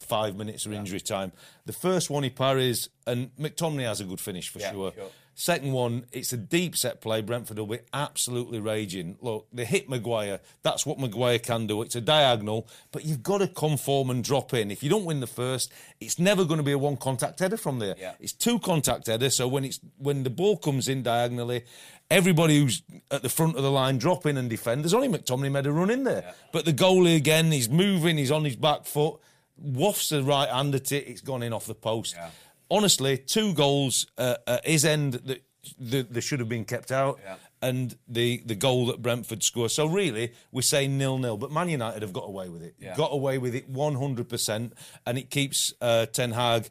S2: five minutes of injury time. The first one he parries, and McTominay has a good finish for
S1: Yeah,
S2: sure.
S1: sure.
S2: Second one, it's a deep set play. Brentford will be absolutely raging. Look, they hit Maguire. That's what Maguire can do. It's a diagonal, but you've got to conform and drop in. If you don't win the first, it's never going to be a one contact header from there.
S1: Yeah.
S2: It's two contact header. So when it's when the ball comes in diagonally, everybody who's at the front of the line drop in and defend. There's only McTominay made a run in there, but the goalie again, he's moving. He's on his back foot. Wafts the right hand at it. It's gone in off the post
S1: Yeah.
S2: honestly, two goals uh, at his end that that they should have been kept out,
S1: Yeah.
S2: and the the goal that Brentford scored. So really, we say nil nil, but Man United have got away with it.
S1: Yeah.
S2: Got away with it one hundred percent, and it keeps uh, Ten Hag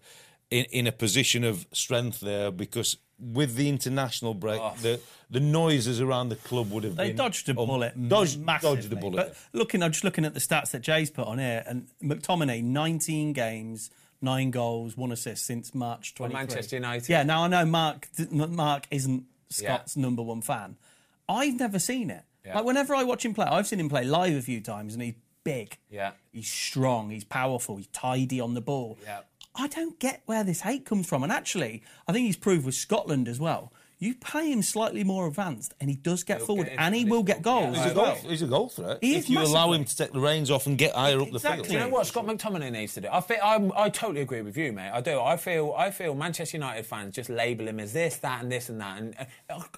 S2: in in a position of strength there because. With the international break, the the noises around the club would have
S3: They
S2: been
S3: dodged a
S2: um,
S3: bullet.
S2: Dodged,
S3: massively.
S2: dodged a bullet.
S3: But looking, I'm just looking at the stats that Jay's put on here, and McTominay, 19 games, nine goals, one assist since March 23.
S1: Manchester United.
S3: Yeah. Now I know Mark. Mark isn't Scott's number one fan. I've never seen it.
S1: Yeah.
S3: Like whenever I watch him play, I've seen him play live a few times, and he's big.
S1: Yeah.
S3: He's strong. He's powerful. He's tidy on the ball.
S1: Yeah.
S3: I don't get where this hate comes from. And actually, I think he's proved with Scotland as well. You play him slightly more advanced, and he does get
S1: He'll
S3: forward,
S1: get
S3: and he will get goals
S2: He's a, goal,
S3: well.
S2: he's a goal threat.
S3: He
S2: if
S3: is
S2: you allow him to take the reins off and get higher up the field.
S1: You know what Scott McTominay needs to do? I feel I'm, I totally agree with you, mate. I do. I feel I feel Manchester United fans just label him as this, that, and this and that, and uh,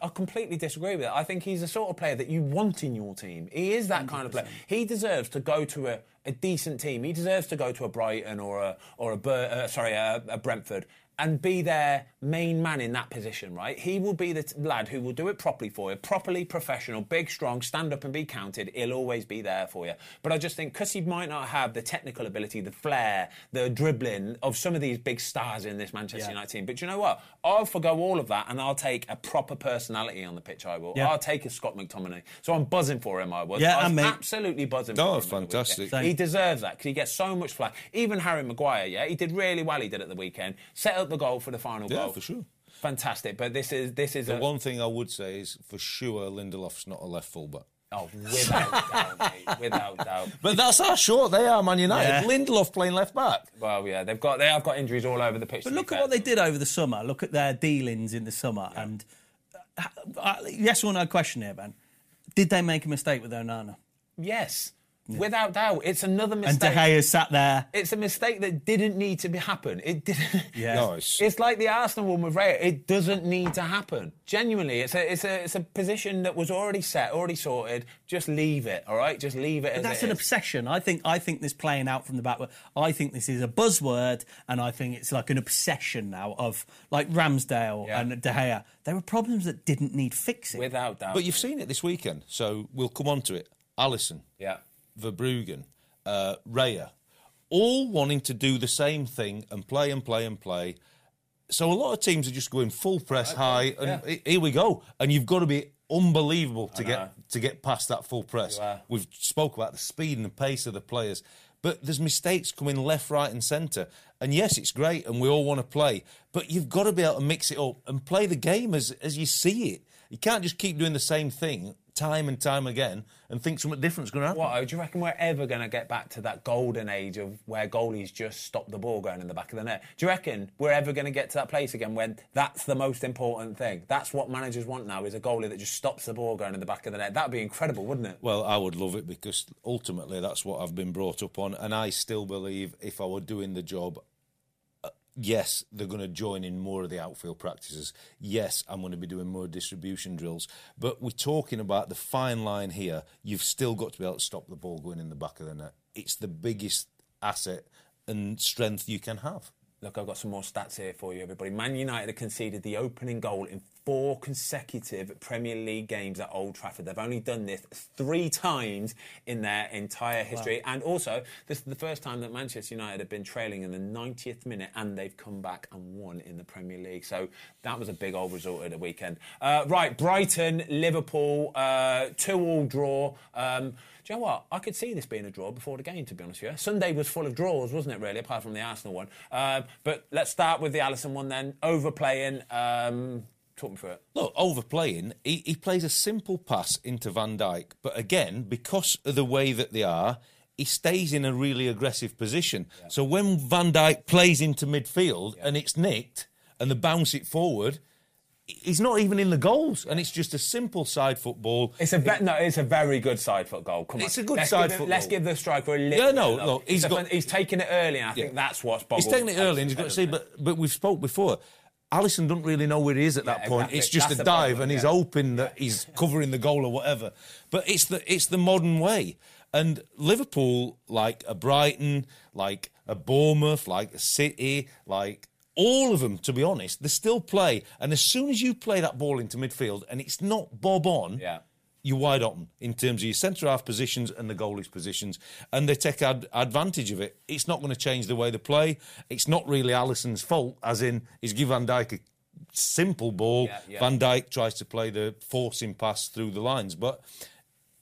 S1: I, I completely disagree with it. I think he's the sort of player that you want in your team. He is that kind of player. He deserves to go to a, a decent team. He deserves to go to a Brighton or a or a Bur- uh, sorry a, a Brentford. And be their main man in that position, right? He will be the t- lad who will do it properly for you, properly professional, big, strong, stand up and be counted. He'll always be there for you. But I just think because he might not have the technical ability, the flair, the dribbling of some of these big stars in this Manchester
S3: Yeah.
S1: United team. But you know what? I'll forgo all of that and I'll take a proper personality on the pitch. I will.
S3: Yeah.
S1: I'll take a Scott McTominay. So I'm buzzing for him. I was.
S3: Yeah,
S1: I was
S3: and me.
S1: absolutely buzzing.
S2: Oh,
S1: for him
S2: fantastic.
S1: He deserves that because he gets so much flack. Even Harry Maguire, yeah, he did really well. He did at the weekend. Set up the goal for the final
S2: Yeah,
S1: goal.
S2: for sure.
S1: Fantastic. But this is this is
S2: The
S1: a,
S2: one thing I would say is for sure Lindelof's not a left fullback.
S1: oh without doubt, mate, without doubt.
S2: But that's how short they are, Man United.
S3: Yeah.
S2: Lindelof playing left back.
S1: Well, yeah, they've got they have got injuries all over the pitch.
S3: But look at what they did over the summer. Look at their dealings in the summer. And uh, uh, yes or no question here, Ben. Did they make a mistake with Onana?
S1: Yes, without doubt, it's another mistake.
S3: And
S1: mistake.
S3: De Gea sat there.
S1: It's a mistake that didn't need to be happen. It didn't.
S3: Yeah.
S2: No, it's-
S1: It's like the Arsenal one with Raya. It doesn't need to happen. Genuinely, it's a it's a it's a position that was already set, already sorted. Just leave it. All right, just leave it. as
S3: That's
S1: it
S3: an
S1: is.
S3: obsession. I think. I think this playing out from the back. I think this is a buzzword, and I think it's like an obsession now of like Ramsdale
S1: Yeah.
S3: and De Gea. There were problems that didn't need fixing.
S1: without doubt.
S2: But you've seen it this weekend, so we'll come on to it. Alisson,
S1: yeah.
S2: Verbruggen, uh, Raya, all wanting to do the same thing and play and play and play. So a lot of teams are just going full press high, and
S1: yeah.
S2: here we go. And you've got to be unbelievable to get to get past that full press. We've spoke about the speed and the pace of the players, but there's mistakes coming left, right, and centre. And yes, it's great, and we all want to play, but you've got to be able to mix it up and play the game as as you see it. You can't just keep doing the same thing time and time again and think something different's going to happen.
S1: What, do you reckon we're ever going to get back to that golden age of where goalies just stop the ball going in the back of the net? Do you reckon we're ever going to get to that place again when that's the most important thing? That's what managers want now is a goalie that just stops the ball going in the back of the net. That'd be incredible, wouldn't it?
S2: Well, I would love it because ultimately that's what I've been brought up on, and I still believe if I were doing the job, yes, they're going to join in more of the outfield practices. Yes, I'm going to be doing more distribution drills. But we're talking about the fine line here. You've still got to be able to stop the ball going in the back of the net. It's the biggest asset and strength you can have.
S1: Look, I've got some more stats here for you, everybody. Man United have conceded the opening goal in four consecutive Premier League games at Old Trafford. They've only done this three times in their entire history. And also, this is the first time that Manchester United have been trailing in the 90th minute and they've come back and won in the Premier League. So that was a big old result at the weekend. Uh, right, Brighton, Liverpool, uh, two all draw. Um, do you know what? I could see this being a draw before the game, to be honest with you. Sunday was full of draws, wasn't it, really, apart from the Arsenal one? Uh, but let's start with the Alisson one then. Overplaying. Um, talk me through it.
S2: Look, overplaying, he, he plays a simple pass into Van Dijk, but again, because of the way that they are, he stays in a really aggressive position. So when Van Dijk plays into midfield and it's nicked and they bounce it forward, he's not even in the goals, and it's just a simple side football.
S1: It's a ve- no, it's a very good side foot goal. Come on,
S2: It's a good
S1: let's
S2: side
S1: give
S2: foot
S1: Let's give the striker a little.
S2: Yeah, no,
S1: bit of love.
S2: look, he's got-
S1: fun- he's taken it early, and I think that's what's
S2: He's taking it early, and he's got to see. But but we've spoke before. Alisson doesn't really know where he is at that
S1: Yeah,
S2: point.
S1: exactly.
S2: It's just
S1: That's
S2: a dive,
S1: problem,
S2: and he's
S1: yeah.
S2: hoping that he's covering the goal or whatever. But it's the it's the modern way. And Liverpool, like a Brighton, like a Bournemouth, like a City, like all of them, to be honest, they still play. And as soon as you play that ball into midfield, and it's not bob on,
S1: Yeah.
S2: you're wide open in terms of your centre half positions and the goalie's positions, and they take ad- advantage of it. It's not going to change the way they play. It's not really Alisson's fault, as in he's give Van Dijk a simple ball.
S1: Yeah, yeah.
S2: Van Dijk tries to play the forcing pass through the lines, but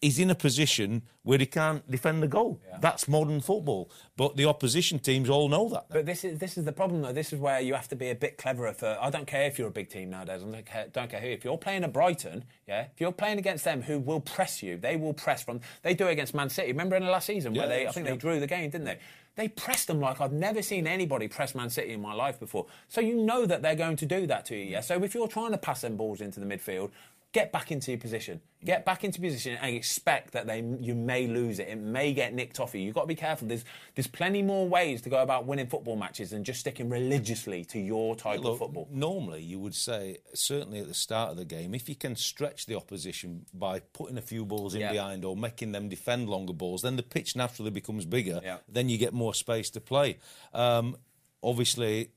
S2: he's in a position where he can't defend the goal. That's modern football. But the opposition teams all know that.
S1: But this is this is the problem though. This is where you have to be a bit cleverer. For I don't care if you're a big team nowadays. I don't care, don't care who. If you're playing a Brighton, yeah, if you're playing against them, who will press you, they will press from. They do it against Man City. Remember in the last season where they, I think
S2: true.
S1: they drew the game, didn't they? They pressed them like I've never seen anybody press Man City in my life before. So you know that they're going to do that to you. Yeah. So if you're trying to pass them balls into the midfield. Get back into your position. Get back into position and expect that they you may lose it. It may get nicked off you. You've got to be careful. There's there's plenty more ways to go about winning football matches than just sticking religiously to your type of
S2: Look,
S1: football.
S2: Normally, you would say, certainly at the start of the game, if you can stretch the opposition by putting a few balls in
S1: Yeah.
S2: behind or making them defend longer balls, then the pitch naturally becomes bigger.
S1: Yeah.
S2: Then you get more space to play. Um, obviously,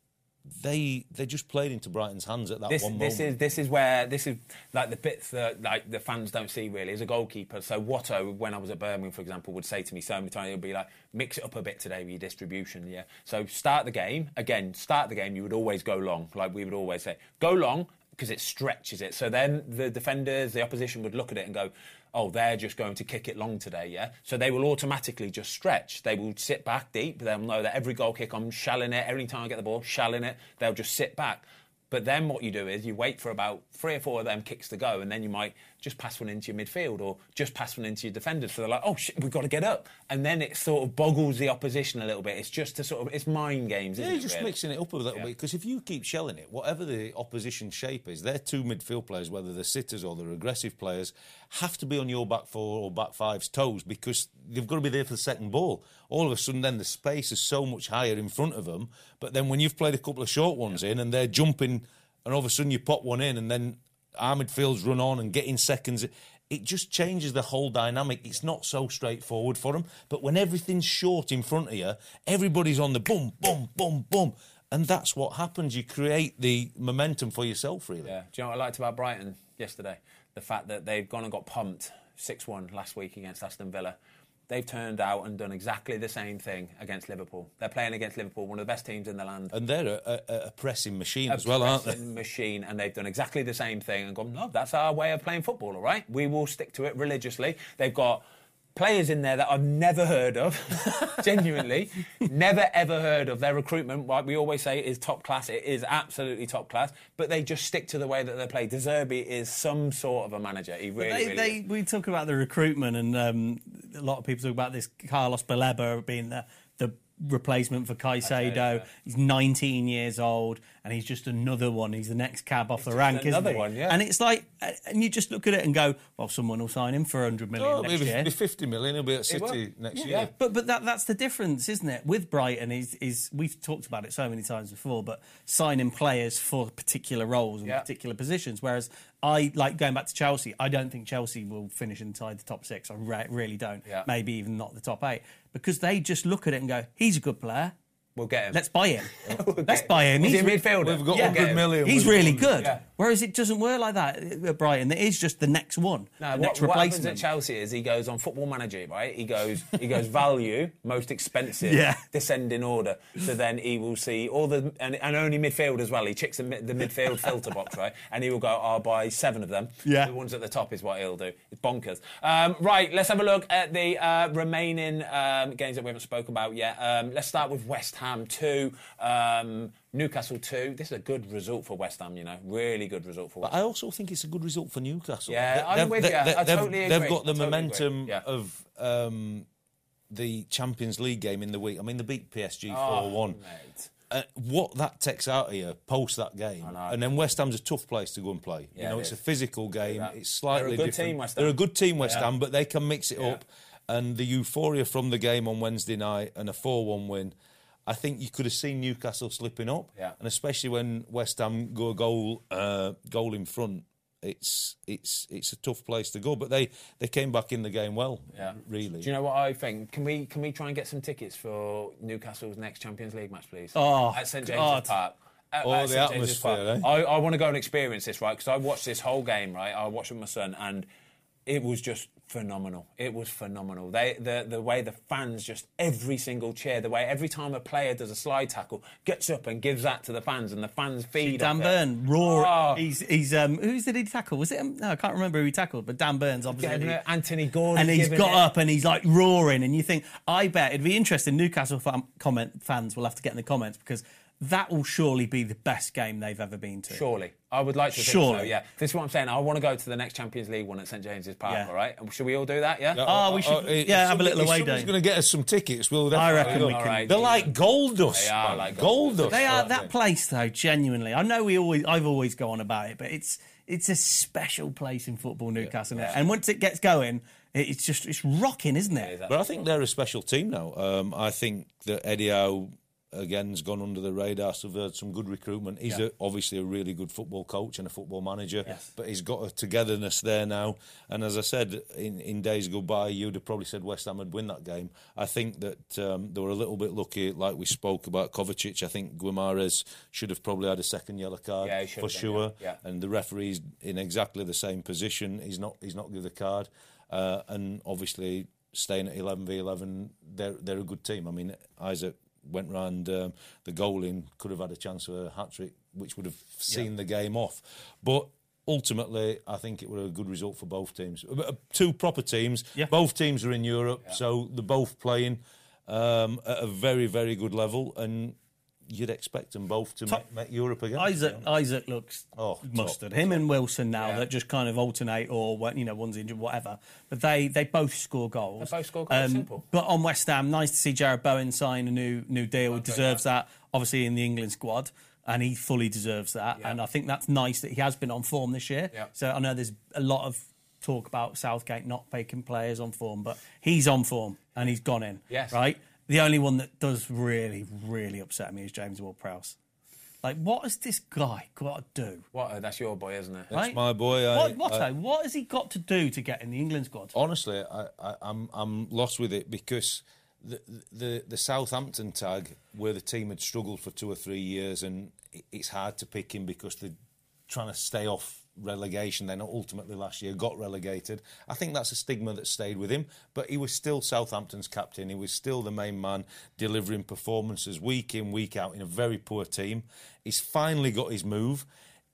S2: they they just played into Brighton's hands at that
S1: This,
S2: one
S1: this
S2: moment.
S1: is this is where this is like the bits that like the fans don't see really as a goalkeeper. So Watto, when I was at Birmingham, for example, would say to me so many times, he'd be like, "Mix it up a bit today with your distribution." Yeah. So start the game again. Start the game. You would always go long, like we would always say, go long because it stretches it. So then the defenders, the opposition would look at it and go. Oh, they're just going to kick it long today, yeah? So they will automatically just stretch. They will sit back deep. They'll know that every goal kick, I'm shelling it. Every time I get the ball, shelling it. They'll just sit back. But then what you do is you wait for about three or four of them kicks to go, and then you might just pass one into your midfield or just pass one into your defenders. So they're like, oh shit, we've got to get up. And then it sort of boggles the opposition a little bit. It's just to sort of, it's mind games,
S2: Yeah,
S1: it?
S2: just
S1: really?
S2: mixing it up a little bit because if you keep shelling it, whatever the opposition shape is, their two midfield players, whether they're sitters or they're aggressive players, have to be on your back four or back five's toes because they've got to be there for the second ball. All of a sudden, then the space is so much higher in front of them. But then when you've played a couple of short ones in and they're jumping, and all of a sudden you pop one in, and then our Fields run on and getting seconds. It just changes the whole dynamic. It's not so straightforward for them. But when everything's short in front of you, everybody's on the boom, boom, boom, boom. And that's what happens. You create the momentum for yourself, really.
S1: Yeah. Do you know what I liked about Brighton yesterday? The fact that they've gone and got pumped 6 1 last week against Aston Villa. They've turned out and done exactly the same thing against Liverpool. They're playing against Liverpool, one of the best teams in the land.
S2: And they're a, a, a pressing machine
S1: a
S2: as well, aren't they?
S1: pressing machine, and they've done exactly the same thing and gone, no, that's our way of playing football, all right? We will stick to it religiously. They've got players in there that I've never heard of, genuinely, never ever heard of. Their recruitment, like we always say, is top class. It is absolutely top class, but they just stick to the way that they play. De Zerbi is some sort of a manager. He really,
S3: They,
S1: really
S3: they,
S1: is.
S3: we talk about the recruitment, and um, a lot of people talk about this Carlos Baleba being the, the replacement for Caicedo.
S1: yeah.
S3: He's 19 years old, and he's just another one. He's the next cab off the rank,
S1: another
S3: isn't he?
S1: one, yeah.
S3: And it's like, and you just look at it and go, well, someone will sign him for 100 million
S2: Oh,
S3: next
S2: maybe
S3: year.
S2: be 50 million. He'll be at. City next
S1: Yeah.
S2: year.
S3: But but that that's the difference, isn't it? With Brighton is is we've talked about it so many times before, but signing players for particular roles and
S1: Yeah.
S3: particular positions. Whereas I like going back to Chelsea. I don't think Chelsea will finish inside the top six. I re- really don't.
S1: Yeah.
S3: Maybe even not the top eight because they just look at it and go, "He's a good player.
S1: We'll get him.
S3: Let's buy him.
S1: We'll
S3: Let's buy him.
S1: Is
S3: He's
S1: a
S3: re-
S1: midfielder?
S2: We've got
S1: Yeah.
S2: 100 million.
S3: He's
S2: We've
S3: really good.
S1: Yeah.
S3: Whereas it doesn't work like that at Brighton. It is just the next one,
S1: No,
S3: the
S1: what,
S3: next
S1: what happens at. Chelsea is he goes on Football Manager, right? He goes, he goes value, most expensive,
S3: Yeah.
S1: descending order. So then he will see all the and, and only midfield as well. He checks the, the midfield filter box, right? And he will go, I'll buy seven of them.
S3: Yeah.
S1: the ones at the top is what he'll do. It's bonkers. Um, right, let's have a look at the uh, remaining um, games that we haven't spoken about yet. Um, let's start with West Ham two, um, Newcastle two. This is a good result for West Ham. You know, really good result for West.
S2: But I also think it's a good result for Newcastle.
S1: Yeah,
S2: They-
S1: I'm with
S2: they-
S1: you. I
S2: they- they've-
S1: totally
S2: They've got the
S1: totally
S2: momentum.
S1: Yeah.
S2: of um, the Champions League game in the week. I mean, they beat PSG 4 1.
S1: Oh, mate.
S2: Uh, what that takes out of you post that game, and then West Ham's a tough place to go and play.
S1: Yeah,
S2: you know,
S1: it
S2: it's
S1: is.
S2: a physical game. It's slightly
S1: They're a good
S2: different.
S1: team, West
S2: They're a
S1: Ham.
S2: good team, West
S1: Yeah.
S2: Ham, but they can mix it up. And the euphoria from the game on Wednesday night and a four-one win. I think you could have seen Newcastle slipping up,
S1: Yeah.
S2: and especially when West Ham go a goal, uh, goal in front, it's it's it's a tough place to go. But they, they came back in the game well,
S1: Yeah.
S2: really.
S1: Do you know what I think? Can we can we try and get some tickets for Newcastle's next Champions League match, please?
S3: Oh,
S1: at St James's
S3: God.
S1: Park. At,
S2: Oh,
S1: at
S2: the
S1: St
S2: atmosphere, eh?
S1: I, I want to go and experience this, right? Because I watched this whole game, right? I watched it with my son, and it was just phenomenal. It was phenomenal. They the the way the fans just every single cheer, the way every time a player does a slide tackle, gets up and gives that to the fans, and the fans feed.
S3: Dan
S1: off it.
S3: Burn, roar.
S1: Oh.
S3: He's he's um who's did he tackle? Was it? Um, no, I can't remember who he tackled, but Dan Burns obviously.
S1: It, Anthony Gordon,
S3: and he's got
S1: it.
S3: up and he's like roaring, and you think, I bet it'd be interesting. Newcastle fan, comment fans will have to get in the comments because that will surely be the best game they've ever been to.
S1: Surely, I would like to think so.
S3: Surely.
S1: Yeah, this is what I'm saying. I want to go to the next Champions League one at St James's Park.
S3: Yeah.
S1: All right, should we all do that? Yeah.
S3: Oh, we should- uh,
S2: if
S3: yeah, have a little
S2: if
S3: away
S2: somebody's
S3: day.
S2: going to get us some tickets. We'll
S3: I reckon we can.
S1: right.
S2: They're like gold dust.
S1: They are like
S2: gold
S1: gold
S2: dust.
S3: They are
S2: aren't
S3: that place though. Genuinely, I know we always, I've always go on about it, but it's it's a special place in football, Newcastle. And once it gets going, it's just it's rocking, isn't it?
S2: But I think they're a special team now. Um, I think that Eddie Howe again has gone under the radar. So they've had some good recruitment. He's
S3: Yeah.
S2: a, obviously a really good football coach and a football manager.
S3: Yes.
S2: But he's got a togetherness there now. And as I said in, in days go by, you'd have probably said West Ham would win that game. I think that um, they were a little bit lucky, like we spoke about Kovacic. I think Guimarães should have probably had a second yellow card
S1: Yeah,
S2: for
S1: done,
S2: sure.
S1: yeah.
S2: And the referee's in exactly the same position. He's not. He's not give the card. Uh, and obviously staying at 11 v 11, they're they're a good team. I mean, Isak went round um, the goal in, could have had a chance for a hat trick, which would have seen the game off. But ultimately, I think it was a good result for both teams. Uh, Two proper teams.
S3: Yeah.
S2: Both teams are in Europe, so they're both playing um, at a very very good level, and. You'd expect them both to
S3: Top-
S2: make, make Europe again.
S3: Isak Isak looks
S2: Oh,
S3: mustard.
S2: top.
S3: Him and Wilson now
S1: Yeah.
S3: that just kind of alternate or you know one's injured whatever, but they they both score goals.
S1: They both score goals, um, simple.
S3: But on West Ham, nice to see Jarrod Bowen sign a new new deal. He deserves that. Obviously in the England squad. And he fully deserves that.
S1: Yeah.
S3: And I think that's nice that he has been on form this year.
S1: Yeah.
S3: So I know there's a lot of talk about Southgate not picking players on form, but he's on form and he's gone in.
S1: Yes.
S3: Right? The only one that does really, really upset me is James Ward-Prowse. Like, what has this guy got to do?
S1: What? uh, That's your boy, isn't it?
S3: Right?
S2: my boy. I-
S3: What, what,
S2: I-
S3: what has he got to do to get in the England squad?
S2: honestly, I, I, I'm I'm lost with it because the, the the Southampton tag, where the team had struggled for two or three years, and it's hard to pick him because they're trying to stay off relegation. Then ultimately last year got relegated. I think that's a stigma that stayed with him. But he was still Southampton's captain. He was still the main man, delivering performances week in week out in a very poor team. He's finally got his move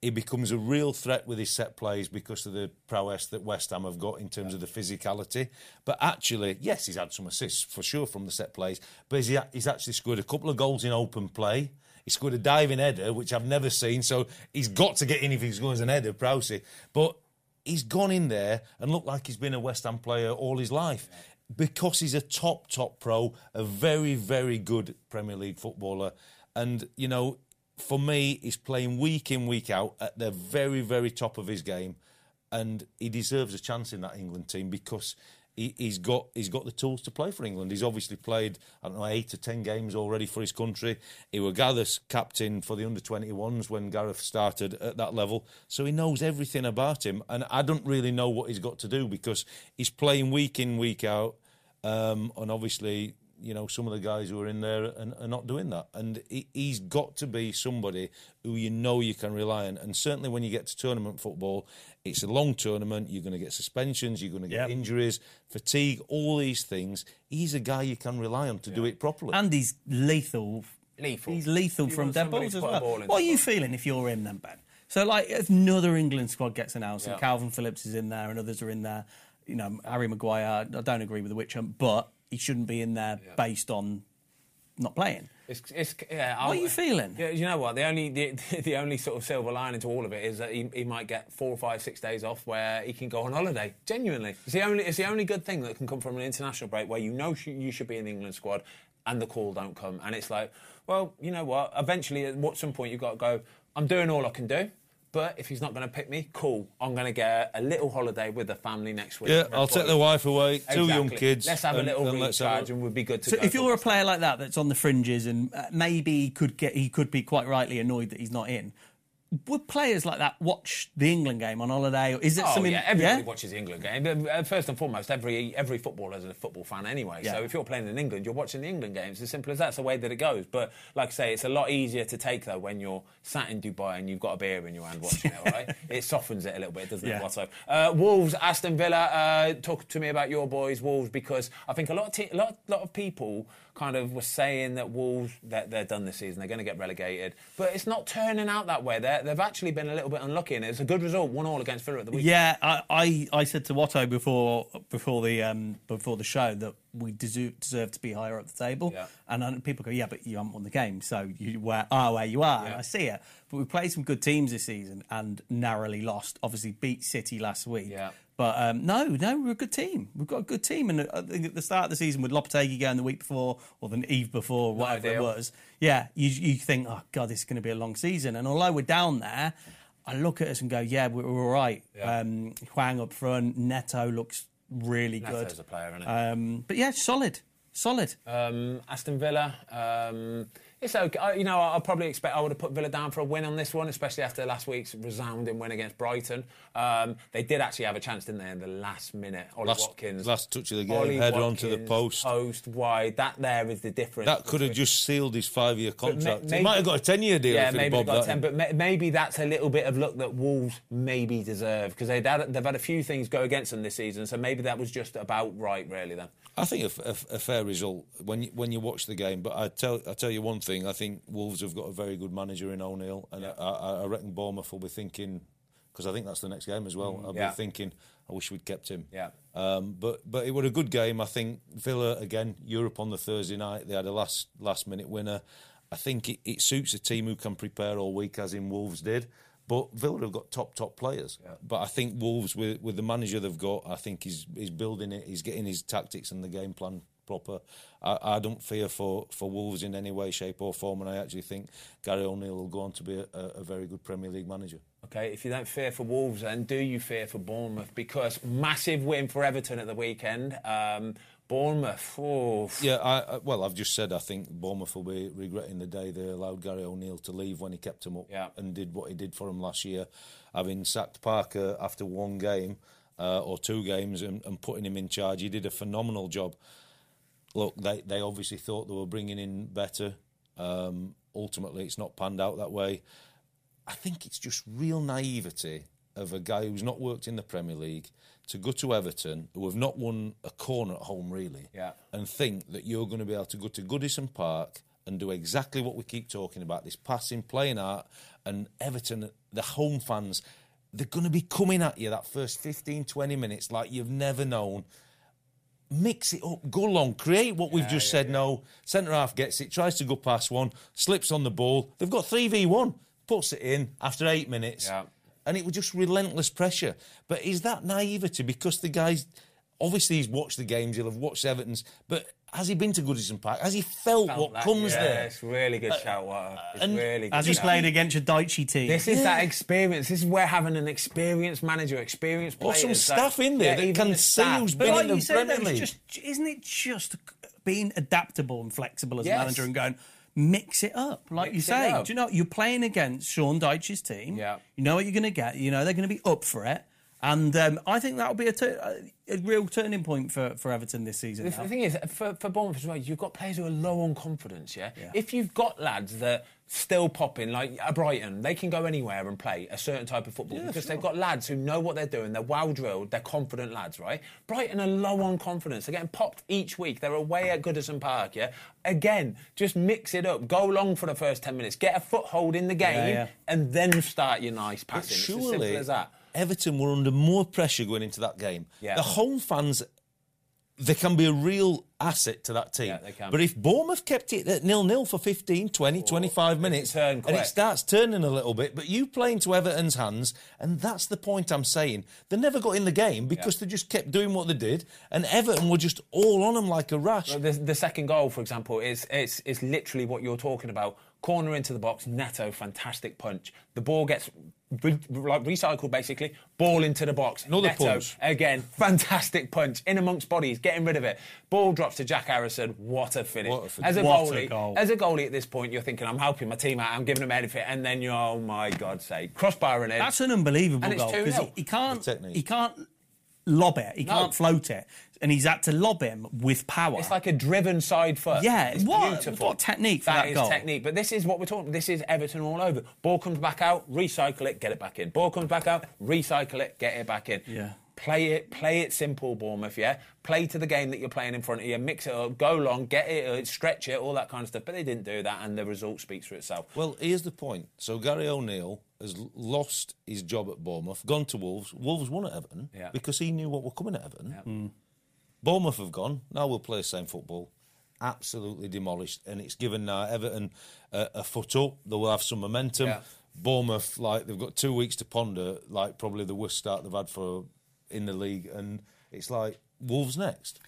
S2: he becomes a real threat with his set plays because of the prowess that West Ham have got in terms of the physicality. But actually, yes, he's had some assists for sure from the set plays, but he's, he's actually scored a couple of goals in open play. He scored a diving header, which I've never seen, so he's got to get in if he's going as an header, Prowsey. But he's gone in there and looked like he's been a West Ham player all his life. Because he's a top, top pro, a very, very good Premier League footballer. And, you know, for me, he's playing week in, week out at the very, very top of his game, and he deserves a chance in that England team because he, he's got he's got the tools to play for England. He's obviously played I don't know eight or ten games already for his country. He was Gareth's captain for the under twenty ones when Gareth started at that level, so he knows everything about him. And I don't really know what he's got to do because he's playing week in, week out, um, and obviously you know, some of the guys who are in there and are not doing that. And he, he's got to be somebody who you know you can rely on. And certainly when you get to tournament football, it's a long tournament. You're going to get suspensions, you're going to get
S3: Yep.
S2: injuries, fatigue, all these things. He's a guy you can rely on to do it properly.
S3: And he's lethal.
S1: Lethal.
S3: He's lethal
S1: You
S3: from dead balls as well.
S1: ball into
S3: What are you feeling if you're in then, Ben? So, like, if another England squad gets announced
S1: Yeah.
S3: and Kalvin Phillips is in there and others are in there, you know, Harry Maguire, I don't agree with the witch hunt, but he shouldn't be in there based on not playing.
S1: It's, it's, yeah,
S3: What are you feeling?
S1: Yeah, you know what? The only the, the only sort of silver lining to all of it is that he, he might get four or five, six days off where he can go on holiday. Genuinely, it's the only it's the only good thing that can come from an international break where you know sh- you should be in the England squad and the call don't come, and it's like, well, you know what? Eventually, at some point you've got to go. I'm doing all I can do. But if he's not going to pick me, cool. I'm going to get a little holiday with the family next week.
S2: yeah, I'll take the wife away, two young kids.
S1: Let's have a little
S2: and let's have
S1: recharge,
S2: a-
S1: and we'll be good to
S3: So
S1: go.
S3: if you're a player like that that's on the fringes and uh, maybe he could get he could be quite rightly annoyed that he's not in, would players like that watch the England game on holiday, or is it
S1: Oh
S3: something?
S1: yeah, everybody watches the England game. Uh, First and foremost, every every footballer is a football fan anyway.
S3: Yeah.
S1: So if you're playing in England, you're watching the England games. It's as simple as that. It's the way that it goes. But like I say, it's a lot easier to take though when you're sat in Dubai and you've got a beer in your hand watching it. Right, it softens it a little bit, doesn't
S3: Yeah.
S1: it? Watto? Uh, Wolves, Aston Villa. Uh, talk to me about your boys, Wolves, because I think a lot of te- a lot, lot of people kind of were saying that Wolves that they're done this season, they're going to get relegated, but it's not turning out that way. They're, they've actually been a little bit unlucky, and it's a good result, one all against Villa at the weekend.
S3: Yeah, I, I, I said to Watto before before the um, before the show that we deserve, deserve to be higher up the table,
S1: Yeah.
S3: and people go, yeah, but you haven't won the game, so you where, are where you are. And
S1: Yeah.
S3: I see it, but we played some good teams this season and narrowly lost. Obviously, beat City last week.
S1: Yeah.
S3: But um, no, no, we're a good team. We've got a good team, and I think at the start of the season with Lopetegui going the week before or the eve before, whatever it was, yeah, you you think, oh god, this is going to be a long season. And although we're down there, I look at us and go, yeah, we're, we're all right.
S1: Yeah.
S3: Um, Hwang up front, Neto looks really
S1: Neto's
S3: good.
S1: a player, isn't he?
S3: Um, but yeah, solid, solid.
S1: Um, Aston Villa. It's okay. I, you know, I, I probably expect I would have put Villa down for a win on this one, especially after last week's resounding win against Brighton. Um, they did actually have a chance, didn't they, in the last minute? Ollie
S2: Last-
S1: Watkins,
S2: last touch of the game,
S1: Ollie
S2: header onto the post.
S1: post wide. That there is the difference.
S2: That could have just sealed his five-year contract.
S1: may-
S2: he might have got a ten-year deal
S1: Yeah, maybe got ten, but ma- maybe that's a little bit of luck that Wolves maybe deserve because they've had, they've had a few things go against them this season. So maybe that was just about right, really. Then
S2: I think a, f- a f- a fair result when you, when you watch the game. But I tell I tell you one thing. I think Wolves have got a very good manager in O'Neill, and I, I, I reckon Bournemouth will be thinking because I think that's the next game as well. I'll
S1: Yeah.
S2: be thinking I wish we'd kept him.
S1: Yeah.
S2: Um, but but it was a good game. I think Villa again Europe on the Thursday night. They had a last last minute winner. I think it, it suits a team who can prepare all week, as in Wolves did. But Villa have got top top players. Yeah. But I think Wolves, with with the manager they've got, I think he's he's building it. He's getting his tactics and the game plan proper. I, I don't fear for, for Wolves in any way, shape or form, and I actually think Gary O'Neill will go on to be a, a, very good Premier League manager.
S1: Okay, if you don't fear for Wolves, then do you fear for Bournemouth? Because massive win for Everton at the weekend. Um, Bournemouth, oh,
S2: Yeah, I, I, well, I've just said I think Bournemouth will be regretting the day they allowed Gary O'Neill to leave when he kept him up
S1: Yeah.
S2: and did what he did for him last year, having sacked Parker after one game uh, or two games and, and putting him in charge. He did a phenomenal job. Look, they, they obviously thought they were bringing in better. Um, ultimately, it's not panned out that way. I think it's just real naivety of a guy who's not worked in the Premier League to go to Everton, who have not won a corner at home really,
S1: Yeah.
S2: and think that you're going to be able to go to Goodison Park and do exactly what we keep talking about this passing, playing art, and Everton, the home fans, they're going to be coming at you that first 15, 20 minutes like you've never known. Mix it up, go long, create what we've just said. No, centre half gets it, tries to go past one, slips on the ball. They've got 3v1, puts it in after eight minutes.
S1: Yeah.
S2: And it was just relentless pressure. But is that naivety? Because the guy's obviously he's watched the games, he'll have watched Everton's, but has he been to Goodison Park? Has he felt, what
S1: that-
S2: comes
S1: yeah,
S2: there?
S1: It's really good uh, shout, Watto. It's
S2: and
S1: really good.
S3: As he
S1: shout.
S3: played against your Dyche team.
S1: This is that experience. This is where having an experienced manager, experienced
S2: Or
S1: players,
S2: some
S1: like-
S2: staff in there that
S1: even
S2: can
S1: the
S2: see
S1: staff.
S2: who's
S3: But
S2: been
S3: like
S2: in the
S3: you say,
S2: Premier League.
S3: just isn't it just being adaptable and flexible as
S1: Yes.
S3: a manager and going mix it up, like you
S1: Mix it
S3: say? Do you know you're playing against Sean Dyche's team?
S1: Yeah.
S3: you know what you're going to get. You know they're going to be up for it, and um, I think that'll be a, tur- a real turning point for, for Everton this season.
S1: The
S3: now.
S1: thing is, for, for Bournemouth as well, you've got players who are low on confidence, yeah? If you've got lads that still popping, like Brighton, they can go anywhere and play a certain type of football because they've got lads who know what they're doing, they're well drilled, they're confident lads, right? Brighton are low on confidence. They're getting popped each week. They're away at Goodison Park, yeah? Again, just mix it up. Go long for the first 10 minutes, get a foothold in the game,
S3: yeah.
S1: and then start your nice
S2: But
S1: passing. It's as
S2: surely
S1: simple as that.
S2: Everton were under more pressure going into that game.
S1: Yeah.
S2: The home fans, they can be a real asset to that team.
S1: Yeah, they can.
S2: But if Bournemouth kept it at nil-nil for 15, 20, 25 minutes, and it starts turning a little bit, but you play into Everton's hands, and that's the point I'm saying. They never got in the game because they just kept doing what they did, and Everton were just all on them like a rash.
S1: The, the second goal, for example, is it's, it's literally what you're talking about. corner into the box. Neto, fantastic punch. The ball gets re- like recycled basically. Ball into the box.
S2: Another
S1: Neto,
S2: punch.
S1: again, fantastic punch in amongst bodies, getting rid of it. Ball drops to Jack Harrison. What a finish!
S2: What a finish.
S1: As a
S3: What a
S1: goalie,
S3: goal.
S1: as a goalie at this point, you're thinking, I'm helping my team out. I'm giving them everything, and then you're, oh my God's sake, crossbar and in.
S3: That's an unbelievable
S1: And it's
S3: goal because
S1: 2-0.
S3: he, he can't
S2: The technique.
S3: he can't lob it, he
S1: No.
S3: can't float it, and he's had to lob him with power.
S1: It's like a driven side foot.
S3: Yeah,
S1: it's
S3: what-
S1: beautiful.
S3: what technique for that
S1: is
S3: goal.
S1: technique. But this is what we're talking. This is Everton all over. Ball comes back out, recycle it, get it back in. Ball comes back out, recycle it, get it back in.
S3: Yeah.
S1: Play it, play it simple, Bournemouth. Yeah, play to the game that you're playing in front of you. Mix it up, go long, get it, uh, stretch it, all that kind of stuff. But they didn't do that, and the result speaks for itself.
S2: Well, here's the point. So Gary O'Neill has lost his job at Bournemouth, gone to Wolves. Wolves won at Everton
S1: Yeah.
S2: because he knew what were coming at Everton. Hmm. Bournemouth have gone. Now we'll play the same football. Absolutely demolished, and it's given now Everton a, a foot up. They'll have some momentum.
S1: Yeah.
S2: Bournemouth, like they've got two weeks to ponder, like probably the worst start they've had for in the league, and it's like Wolves next.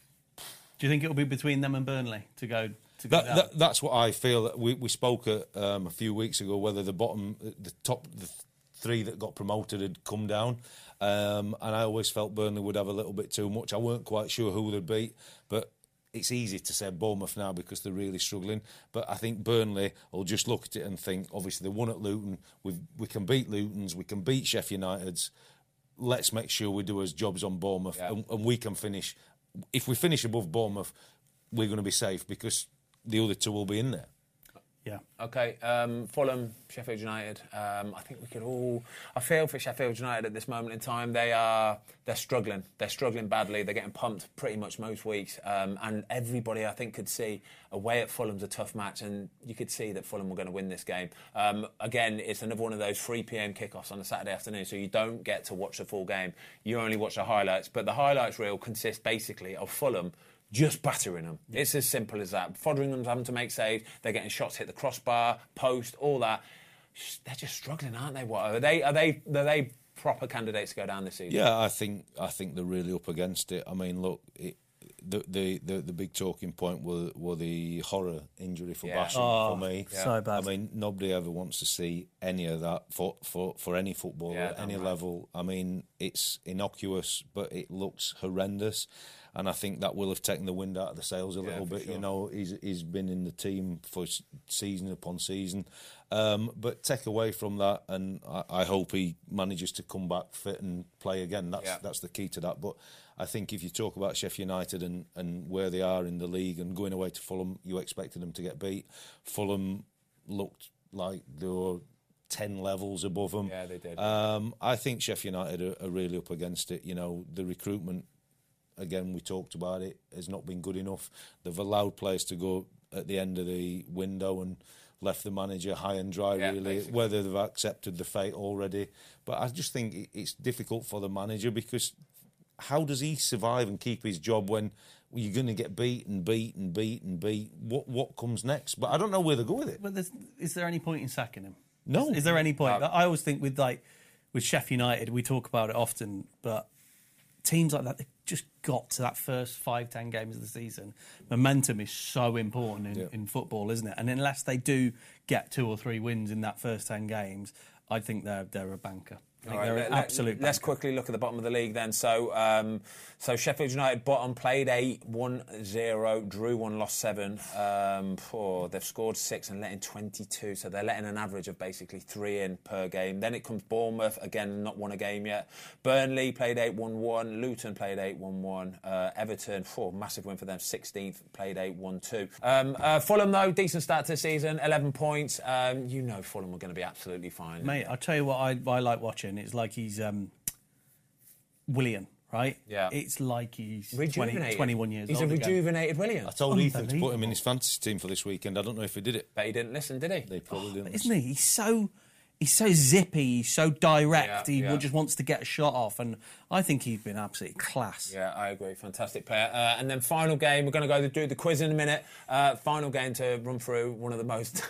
S3: Do you think it'll be between them and Burnley to go to go
S2: That, that, that's what I feel. We, we spoke at, um, a few weeks ago whether the bottom, the top, the three that got promoted had come down, um, and I always felt Burnley would have a little bit too much. I weren't quite sure who they'd beat, but it's easy to say Bournemouth now because they're really struggling. But I think Burnley will just look at it and think, obviously they won at Luton. We we can beat Luton's, we can beat Sheffield United's. Let's make sure we do as jobs on Bournemouth,
S1: Yeah.
S2: and, and we can finish. If we finish above Bournemouth, we're going to be safe because the other two will be in there.
S3: Yeah.
S1: Okay, um, Fulham, Sheffield United. Um, I think we could all. I feel for Sheffield United at this moment in time. They are they're struggling. They're struggling badly. They're getting pumped pretty much most weeks, um, and everybody I think could see away at Fulham's a tough match, and you could see that Fulham were going to win this game. Um, again, it's another one of those 3 p.m. kickoffs on a Saturday afternoon, so you don't get to watch the full game. You only watch the highlights, but the highlights reel consists basically of Fulham just battering them. It's as simple as that. Foderingham's having to make saves. They're getting shots hit the crossbar, post, all that. They're just struggling, aren't they? What are they? Are they? Are they proper candidates to go down this season?
S2: Yeah, I think I think they're really up against it. I mean, look, it, the, the the the big talking point were were the horror injury for
S1: Yeah.
S2: Basham
S3: Oh,
S2: for me.
S3: so bad.
S2: I mean, nobody ever wants to see any of that for for for any footballer
S1: Yeah,
S2: at any
S1: right.
S2: level. I mean, it's innocuous, but it looks horrendous. And I think that will have taken the wind out of the sails a
S1: Yeah,
S2: little bit.
S1: sure.
S2: You know, he's he's been in the team for season upon season. Um, but take away from that, and I, I hope he manages to come back fit and play again. That's
S1: Yeah.
S2: that's the key to that. But I think if you talk about Sheffield United and, and where they are in the league and going away to Fulham, you expected them to get beat. Fulham looked like they were ten levels above them.
S1: Yeah, they did.
S2: Um, I think Sheffield United are, are really up against it. You know, the recruitment again, we talked about it, has not been good enough. They've allowed players to go at the end of the window and left the manager high and dry,
S1: Yeah,
S2: really,
S1: basically.
S2: whether they've accepted the fate already. But I just think it's difficult for the manager because how does he survive and keep his job when you're going to get beat and beat and beat and beat? What what comes next? But I don't know where they go with it.
S3: But is there any point in sacking him?
S2: No.
S3: Is, is there any point? I always think with like with Sheffield United, we talk about it often, but teams like that, they've just got to that first five, ten games of the season. Momentum is so important in,
S2: Yeah.
S3: in football, isn't it? And unless they do get two or three wins in that first ten games, I think they're they're a banker. I
S1: All right,
S3: they're
S1: let-
S3: an
S1: let-
S3: absolute.
S1: Let's quickly look at the bottom of the league then. So, um, so Sheffield United bottom played eight, won zero, drew one, lost seven. Um, oh, they've scored six and let in 22, so they're letting an average of basically three in per game. Then it comes Bournemouth again, not won a game yet. Burnley played eight, won one. Luton played eight, won one. Uh, Everton, oh, massive win for them, 16th, played eight, won two. Um, uh, Fulham though, decent start to the season, 11 points. Um, you know Fulham are going to be absolutely fine.
S3: Mate, I'll tell you what I, I like watching. It's like he's um, Willian, right?
S1: Yeah.
S3: It's like he's 20,
S1: Rejuvenated.
S3: 21 years old.
S1: He's
S3: old.
S1: a
S3: again.
S1: rejuvenated Willian.
S2: I told Ethan to put him in his fantasy team for this weekend. I don't know if he did it.
S1: But he didn't listen, did he?
S2: They probably didn't.
S3: Isn't he? He's so he's so zippy, he's so direct.
S1: Yeah,
S3: he
S1: yeah.
S3: just wants to get a shot off, and I think he's been absolutely class.
S1: Yeah, I agree. Fantastic player. Uh, and then final game, we're going to go do the quiz in a minute. Uh, final game to run through one of the most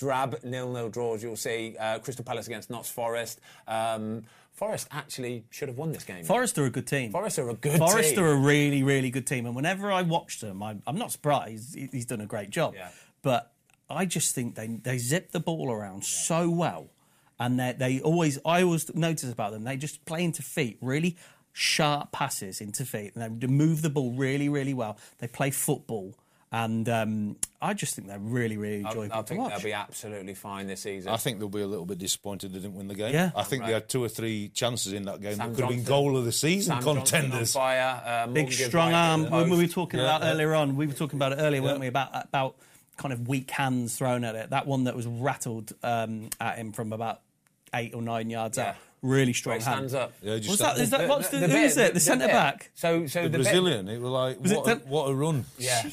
S1: drab nil-nil draws you'll see. Uh, Crystal Palace against Notts Forest. Um, Forest actually should have won this game.
S3: Forest are a good team.
S1: Forest are a good team.
S3: Forest
S1: team.
S3: are a really, really good team. And whenever I watch them, I, I'm not surprised. He- He's done a great job.
S1: Yeah.
S3: But I just think they they zip the ball around so well, and they they always I always notice about them they just play into feet really sharp passes into feet, and they move the ball really really well. They play football. And um, I just think they're really, really
S1: I,
S3: enjoyable
S1: I
S3: to
S1: think
S3: watch.
S1: they'll be absolutely fine this season.
S2: I think they'll be a little bit disappointed they didn't win the game.
S3: Yeah.
S2: I think
S1: Right.
S2: they had two or three chances in that game
S1: Sam
S2: that could have been goal of the season
S1: Sam
S2: contenders.
S1: fire. Uh,
S3: big strong arm. When we were talking
S2: Yeah,
S3: about
S2: yeah.
S3: earlier on, we were talking about it earlier, weren't we? About about kind of weak hands thrown at it. That one that was rattled um, at him from about eight or nine yards
S1: Yeah.
S3: out. Really
S1: Where
S3: strong
S1: he
S3: hand.
S1: stands up.
S2: Yeah, just
S3: Was that,
S2: that-
S3: is that what's the, who
S1: bit-
S3: is it? The, centre
S1: bit.
S3: back.
S1: So, so
S2: the,
S1: the bit-
S2: Brazilian, it was like,
S3: Was it
S2: what, a, what a run.
S1: Yeah,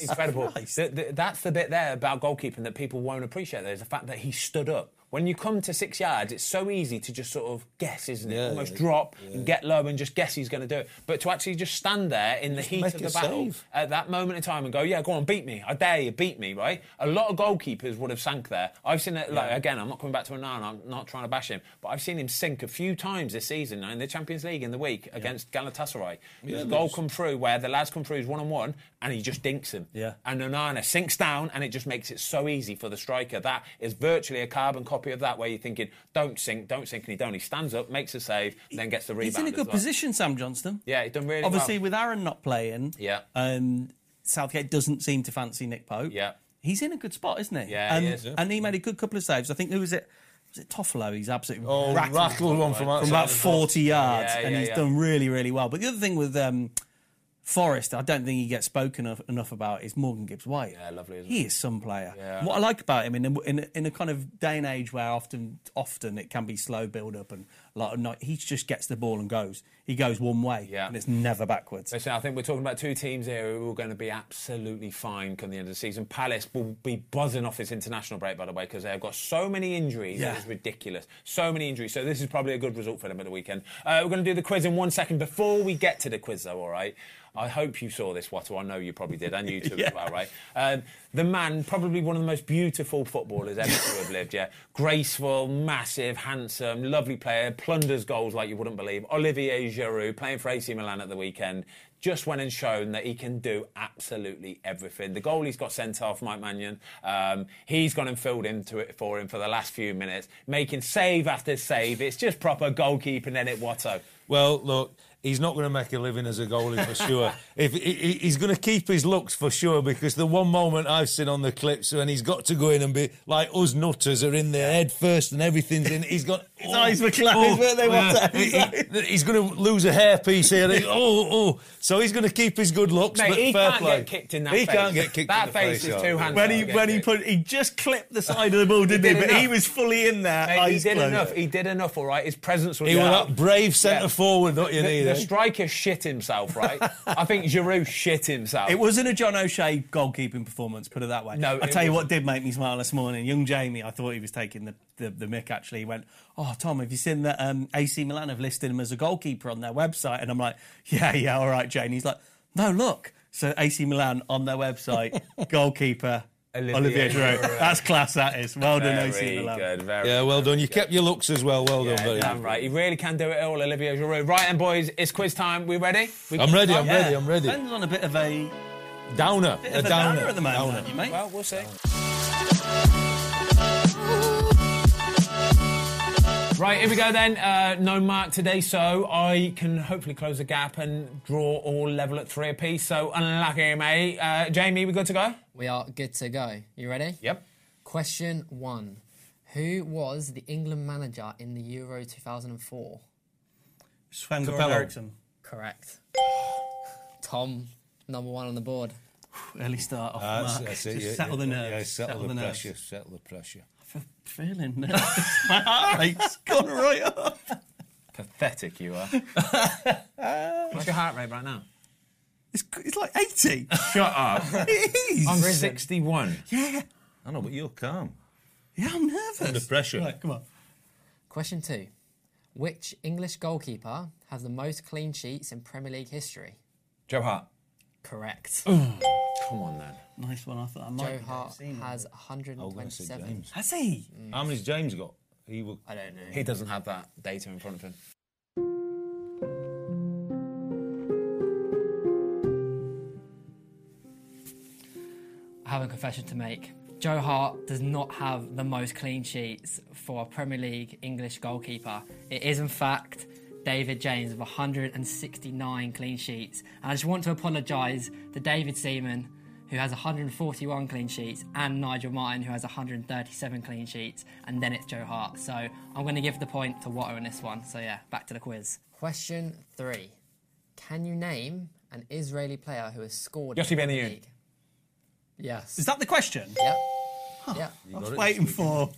S1: incredible.
S3: Christ.
S1: The- the- that's the bit there about goalkeeping that people won't appreciate. There's the fact that he stood up. When you come to six yards, it's so easy to just sort of guess, isn't it?
S2: Yeah,
S1: Almost
S2: yeah,
S1: drop and get low and just guess he's going to do it. But to actually just stand there in the heat of the battle
S2: save.
S1: at that moment in time and go, yeah, go on, beat me. I dare you, beat me, right? A lot of goalkeepers would have sank there. I've seen it, like, again, I'm not coming back to Onana, I'm not trying to bash him, but I've seen him sink a few times this season in the Champions League in the week against Galatasaray. There's a goal come through where the lads come through one on one and he just dinks him.
S3: Yeah.
S1: And Onana sinks down and it just makes it so easy for the striker. That is virtually a carbon copy of that where you're thinking, don't sink, don't sink, and he don't. He stands up, makes a save, then gets the rebound.
S3: He's in a good
S1: well.
S3: position, Sam Johnstone.
S1: Yeah, he's done really
S3: Obviously,
S1: well.
S3: with Aaron not playing,
S1: Yeah.
S3: um, Southgate doesn't seem to fancy Nick Pope.
S1: Yeah.
S3: He's in a good spot, isn't he?
S1: Yeah, he
S3: and,
S1: is.
S3: And he made a good couple of saves. I think who was it? Was it Toffolo? He's absolutely
S2: Oh,
S3: rattled
S2: rattled one from
S3: from about 40 yards,
S1: Yeah,
S3: and he's
S1: yeah.
S3: done really, really well. But the other thing with um, Forest, I don't think he gets spoken of, enough about is Morgan Gibbs White.
S1: Yeah, lovely, isn't
S3: He
S1: he?
S3: is some player.
S1: Yeah.
S3: What I like about him in a, in, a, in a kind of day and age where often often it can be slow build up and of night, he just gets the ball and goes. He goes one way,
S1: Yeah.
S3: and it's never backwards.
S1: Listen, I think we're talking about two teams here who are going to be absolutely fine come the end of the season. Palace will be buzzing off this international break, by the way, because they've got so many injuries.
S3: Yeah.
S1: It is ridiculous. So many injuries. So this is probably a good result for them at the weekend. Uh, we're going to do the quiz in one second. Before we get to the quiz, though, all right? I hope you saw this, Watto. I know you probably did, and you too as well, right? Um, the man, probably one of the most beautiful footballers ever to have lived, yeah. Graceful, massive, handsome, lovely player, plunders goals like you wouldn't believe. Olivier Giroud, playing for AC Milan at the weekend, just went and shown that he can do absolutely everything. The goal he's got sent off, Mike Maignan, um, he's gone and filled into it for him for the last few minutes, making save after save. It's just proper goalkeeping in it, Watto.
S2: Well, look, he's not going to make a living as a goalie for sure. if he- he, He's going to keep his looks for sure because the one moment I've seen on the clips when he's got to go in and be like us nutters are in there head first and everything's in. He's got his
S3: eyes were oh, closed, weren't they, Watto?
S2: He- he- he's going to lose a hairpiece here. He- oh, oh. So he's going to keep his good looks.
S1: Mate,
S2: but
S1: he
S2: fair
S1: can't
S2: play.
S1: get kicked in that
S2: He
S1: face.
S2: can't get kicked
S1: That
S2: in the
S1: face
S2: face.
S1: is
S2: yeah.
S1: too handsome.
S3: when he
S1: Yeah,
S3: when he put he just clipped the side of the ball, didn't he?
S1: did
S3: But he was fully in there.
S1: Mate, he did
S3: closed.
S1: enough. He did enough, all right. His presence was
S2: He was
S1: there.
S2: that brave centre
S1: Yeah.
S2: forward, don't you
S1: The,
S2: need
S1: the
S2: it?
S1: striker shit himself, right? I think Giroud shit himself.
S3: It wasn't a John O'Shea goalkeeping performance, put it that way.
S1: No,
S3: I tell you
S1: wasn't.
S3: what did make me smile this morning. Young Jamie, I thought he was taking the, the, the mick actually. He went, Oh, Tom, have you seen that um, AC Milan have listed him as a goalkeeper on their website? And I'm like, Yeah, yeah, all right, Jane. He's like, No, look. So AC Milan on their website, goalkeeper.
S1: Olivier
S3: Olivier Giroud.
S1: Giroud.
S3: That's class, that is. Well done, AC
S1: very
S3: Milan.
S1: good. Very
S2: Yeah, well done. You kept your looks as well. Well done. Very
S1: damn
S2: good.
S1: right. He really can do it all, Olivier Giroud. Right, and boys, it's quiz time. We ready? We
S2: I'm ready. I'm
S3: Yeah.
S2: ready. I'm ready.
S3: Ben's on a bit of a,
S2: Downer.
S3: bit
S2: A
S3: of a
S2: downer.
S3: downer at the moment,
S2: Downer.
S3: aren't you, mate?
S1: Well, we'll see. Right, here we go then. Uh, no mark today, so I can hopefully close the gap and draw all level at three apiece. So unlucky, mate. Uh, Jamie, we good to go?
S4: We are good to go. You ready?
S1: Yep.
S4: Question one Who was the England manager in the Euro 2004?
S3: Sven Goran Eriksson.
S4: Correct. Tom, number one on the board.
S3: Early start off.
S2: That's,
S3: Mark.
S2: that's it.
S3: Just
S2: yeah,
S3: settle the nerves.
S2: Yeah, settle, the,
S3: nerves.
S2: pressure. Settle the pressure.
S3: I'm feeling nervous. My heart rate's gone right up.
S1: Pathetic you are. What's your heart rate right now?
S3: It's, it's like 80.
S1: Shut up.
S3: it is.
S1: I'm 61.
S3: yeah.
S2: I know, but you're calm.
S3: Yeah, I'm nervous.
S2: Under pressure.
S3: Right, come on.
S4: Question two Which English goalkeeper has the most clean sheets in Premier League history?
S1: Joe Hart.
S4: Correct.
S1: Come on then.
S3: Nice one. I thought I might
S4: Joe
S3: have
S4: Hart
S3: seen it.
S4: has
S2: I was going to say
S4: 127.
S2: James.
S3: Has he?
S2: How many's James got? He will.
S4: I don't know.
S1: He doesn't have that data in front of him.
S5: I have a confession to make.
S4: Joe Hart does not have the most clean sheets for a Premier League English goalkeeper. It is, in fact, David James with 169 clean sheets. And I just want to apologise to David Seaman, who has 141 clean sheets, and Nigel Martin, who has 137 clean sheets, and then it's Joe Hart. So I'm going to give the point to Watto in this one. So yeah, back to the quiz. Question three: Can you name an Israeli player who has scored?
S1: Yossi
S4: in the
S1: Benayoun.
S4: league? Yes.
S3: Is that the question?
S4: Yep. Yep.
S3: I was waiting for.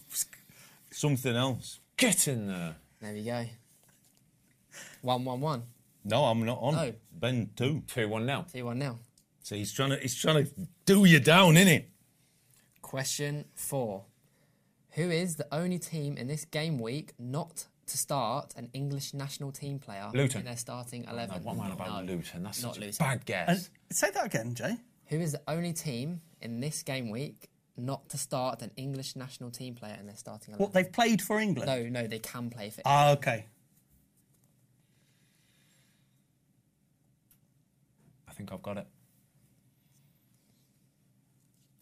S2: Something else.
S1: Get in there.
S4: There we go. One one one.
S2: No, I'm not on.
S4: No.
S2: Ben two.
S1: 2 1 now.
S4: Two one nil.
S2: So he's trying to he's trying to do you down, isn't he?
S4: Question four. Who is the only team in this game week not to start an English national team player
S1: Luton.
S4: in their starting eleven?
S1: What man about
S4: No,
S1: Luton? That's
S4: not
S1: such a
S4: Luton.
S1: bad guess.
S3: And say that again, Jay.
S4: Who is the only team in this game week not to start an English national team player in their starting eleven?
S3: What they've played for England?
S4: No, no, they can play for.
S3: Ah, okay.
S1: I think I've got it.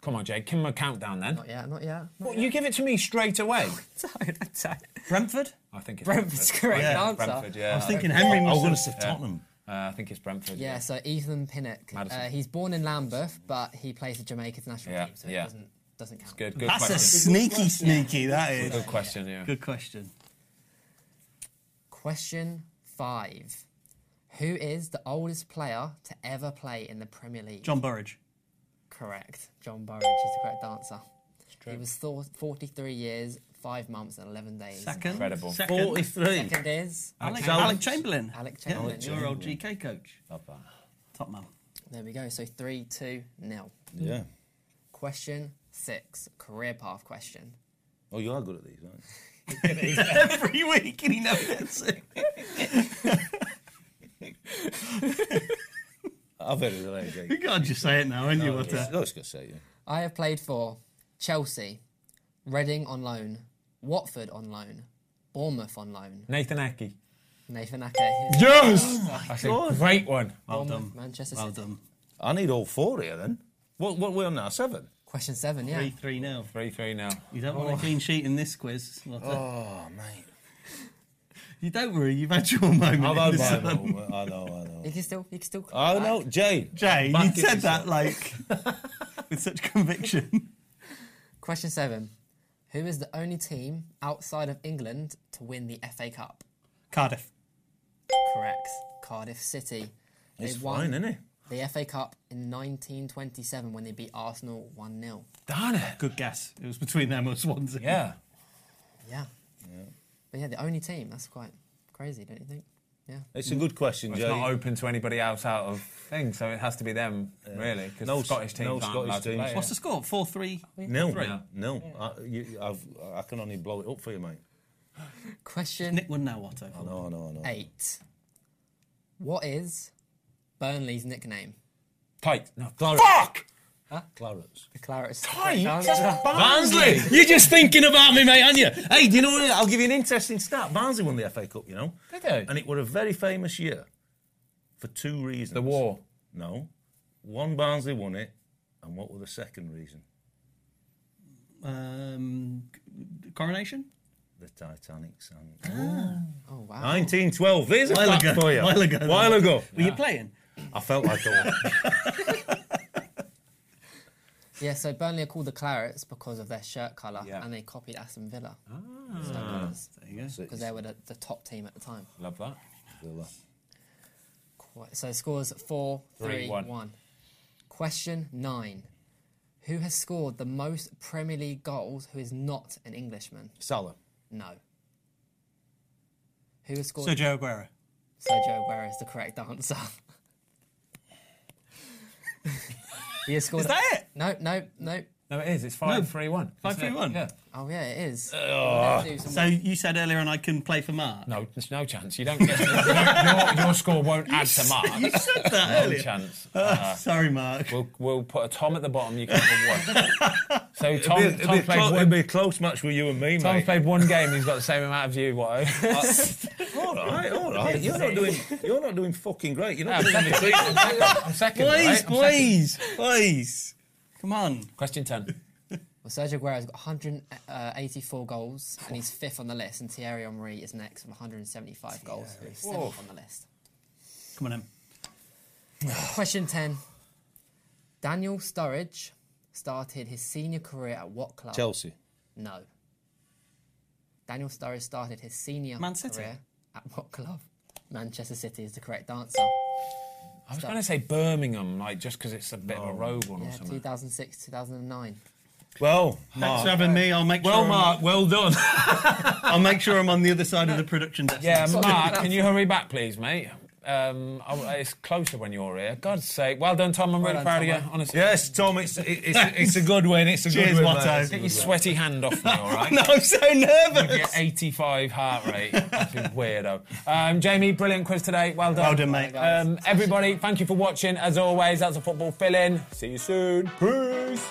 S1: Come on, Jake. Give him a countdown then.
S4: Not yet. Not yet.
S1: What, you give it to me straight away.
S4: Sorry.
S3: Brentford.
S1: I think it's
S4: Brentford's correct
S3: Yeah,
S4: answer.
S1: Brentford, yeah.
S3: I was thinking Henry
S2: I was
S3: must
S2: going
S3: have.
S2: to say Tottenham.
S1: Uh, I think it's Brentford.
S4: Yeah, so Ethan Pinnock. Uh, he's born in Lambeth, but he plays for Jamaica's national
S1: Yeah,
S4: team, so
S1: yeah.
S4: it doesn't doesn't count.
S1: Good, good
S3: That's a
S1: question.
S3: sneaky, sneaky. That is.
S1: Good question, yeah.
S3: Good question.
S4: Question five. Who is the oldest player to ever play in the Premier League?
S3: John Burridge.
S4: Correct. John Burridge is the correct answer. He was thor- 43 years, 5 months, and 11 days.
S3: Second.
S1: Incredible.
S3: Second.
S2: 43.
S4: Second is
S3: Alec,
S2: Alec
S3: Alec Chamberlain.
S4: Alec
S3: Yeah,
S4: Chamberlain.
S3: your old GK coach.
S2: Not bad.
S3: Top man.
S4: There we go. So 3 2 nil.
S2: Yeah.
S4: Question six. Career path question.
S2: Oh, you are good at these, aren't you?
S3: Every week, and he never gets it.
S2: I've heard it today, Jake.
S3: You can't just say it now, ain't you? What uh,
S2: I
S3: a-
S2: was going to say, yeah.
S4: I have played for Chelsea, Reading on loan, Watford on loan, Bournemouth on loan,
S1: Nathan Ake.
S4: Nathan Ake,
S1: Yes! Oh That's a great one.
S3: Well
S4: Bournemouth,
S3: done.
S4: Manchester
S3: Well
S4: City.
S3: done.
S2: I need all four here then. What, what we're on now? Seven?
S4: Question seven, yeah.
S3: 3 3 0.
S1: 3 3 now.
S3: You don't want a oh. clean sheet in this quiz. What a-
S2: Oh, mate.
S3: You don't worry, you've had your moment.
S2: I've had my moment. I know, I know.
S4: You can still, you can still.
S2: I
S4: come
S2: know,
S4: back.
S2: Jay.
S3: Jay, you said that like with such conviction.
S4: Question seven. Who is the only team outside of England to win the FA Cup?
S3: Cardiff.
S4: Correct. Cardiff City. They
S2: It's
S4: won
S2: fine, isn't it?
S4: the FA Cup in 1927 when they beat Arsenal 1 0.
S1: Darn it.
S3: Good guess. It was between them or Swansea.
S1: Yeah.
S4: Yeah. Yeah. But yeah, the only team. That's quite crazy, don't you think? Yeah.
S2: It's a good question,
S1: It's
S2: Jay.
S1: not open to anybody else out of things, so it has to be them, really. Because
S2: No
S1: no, Scottish teams
S2: no
S1: aren't
S2: Scottish
S1: allowed to
S2: teams.
S1: play.
S3: What's the score? 4 3.
S2: Nil.
S1: Three.
S2: Nil. I, you, I've, can only blow it up for you, mate.
S4: Question
S3: Nick won now, what.
S2: I know, I know, I know.
S4: eight. What is Burnley's nickname?
S1: Tight. No.
S2: Fuck! Clarets.
S4: The Clarence.
S1: Tight?
S4: Answer.
S2: Barnsley! You're just thinking about me, mate, aren't you? Hey, do you know what? I'll give you an interesting stat. Barnsley won the FA Cup, you know?
S1: Did they?
S2: And it was a very famous year for two reasons.
S1: The war.
S2: No. One, Barnsley won it. And what were the second reason?
S3: Um, coronation?
S2: The Titanic sank.
S4: Oh, wow.
S2: 1912. There's a
S3: While
S2: fact
S3: ago.
S2: for you.
S3: While ago.
S2: While ago.
S3: Were you playing?
S2: I felt like I was.
S4: Yeah, so Burnley are called the Clarets because of their shirt colour,
S1: Yeah.
S4: and they copied Aston Villa.
S3: Ah, there you go.
S4: Because they were the, the top team at the time.
S1: Love that.
S4: Quite- So scores four,
S1: Three,
S4: three,
S1: one.
S4: one. Question nine. Who has scored the most Premier League goals who is not an Englishman?
S2: Salah.
S4: No. Who has scored?
S3: Sergio Aguero.
S4: Sergio Aguero is the correct answer. he has scored.
S3: Is that it?
S4: No, no, no.
S1: No, it is. It's 5 3 1.
S3: Five, three, one?
S1: Yeah.
S4: Oh yeah, it is.
S2: Oh.
S3: So you said earlier on I can play for Mark.
S1: No, there's no chance. You don't get your, your score won't add to Mark.
S3: You said that
S1: No
S3: earlier.
S1: chance.
S3: Oh, uh, sorry, Mark.
S1: We'll, we'll put a Tom at the bottom. You can have one. So Tom,
S2: It'd be, it'd,
S1: Tom
S2: be
S1: played
S2: clo- it'd be a close match with you and me,
S1: Tom's
S2: mate.
S1: played one game. He's got the same amount of you. What?
S2: Uh, all right, all right. You're not doing. You're not doing fucking great. You're not
S1: I'm
S2: doing
S1: second. I'm second.
S3: Please,
S1: right? I'm
S3: please, please. Come on.
S1: Question ten.
S4: Well, Sergio Aguero's got 184 goals, and he's fifth on the list. And Thierry Henry is next with 175 goals, and he's seventh on the list.
S3: Come on in.
S4: Question 10. Daniel Sturridge started his senior career at what club?
S2: Chelsea.
S4: No. Daniel Sturridge started his senior
S3: Man City?
S4: career at what club? Manchester City is the correct answer.
S1: I was going to say Birmingham, like just because it's a bit of a oh. rogue one or
S4: Yeah,
S1: something.
S4: 2006, 2009.
S2: Well,
S3: Thanks
S2: Mark.
S3: for having me. I'll make
S1: Well,
S3: sure. I'm-
S1: Mark, well done.
S3: I'll make sure I'm on the other side of the production desk.
S1: yeah, Mark, can you hurry back, please, mate? Um, I- it's closer when you're here. God's sake. Well done, Tom. I'm really
S4: done,
S1: proud of you, honestly.
S2: Yes, Tom, it's it, it's, it's a good win. It's a
S3: Cheers,
S2: good win. Mate.
S1: Get your sweaty hand off me, all right?
S3: No, I'm so nervous.
S1: Your 85 heart rate. That's a weirdo. Um, Jamie, brilliant quiz today. Well done.
S3: Well done, mate.
S1: Um, everybody, thank you for watching. As always, that's a Football Fill-In. See you soon. Peace.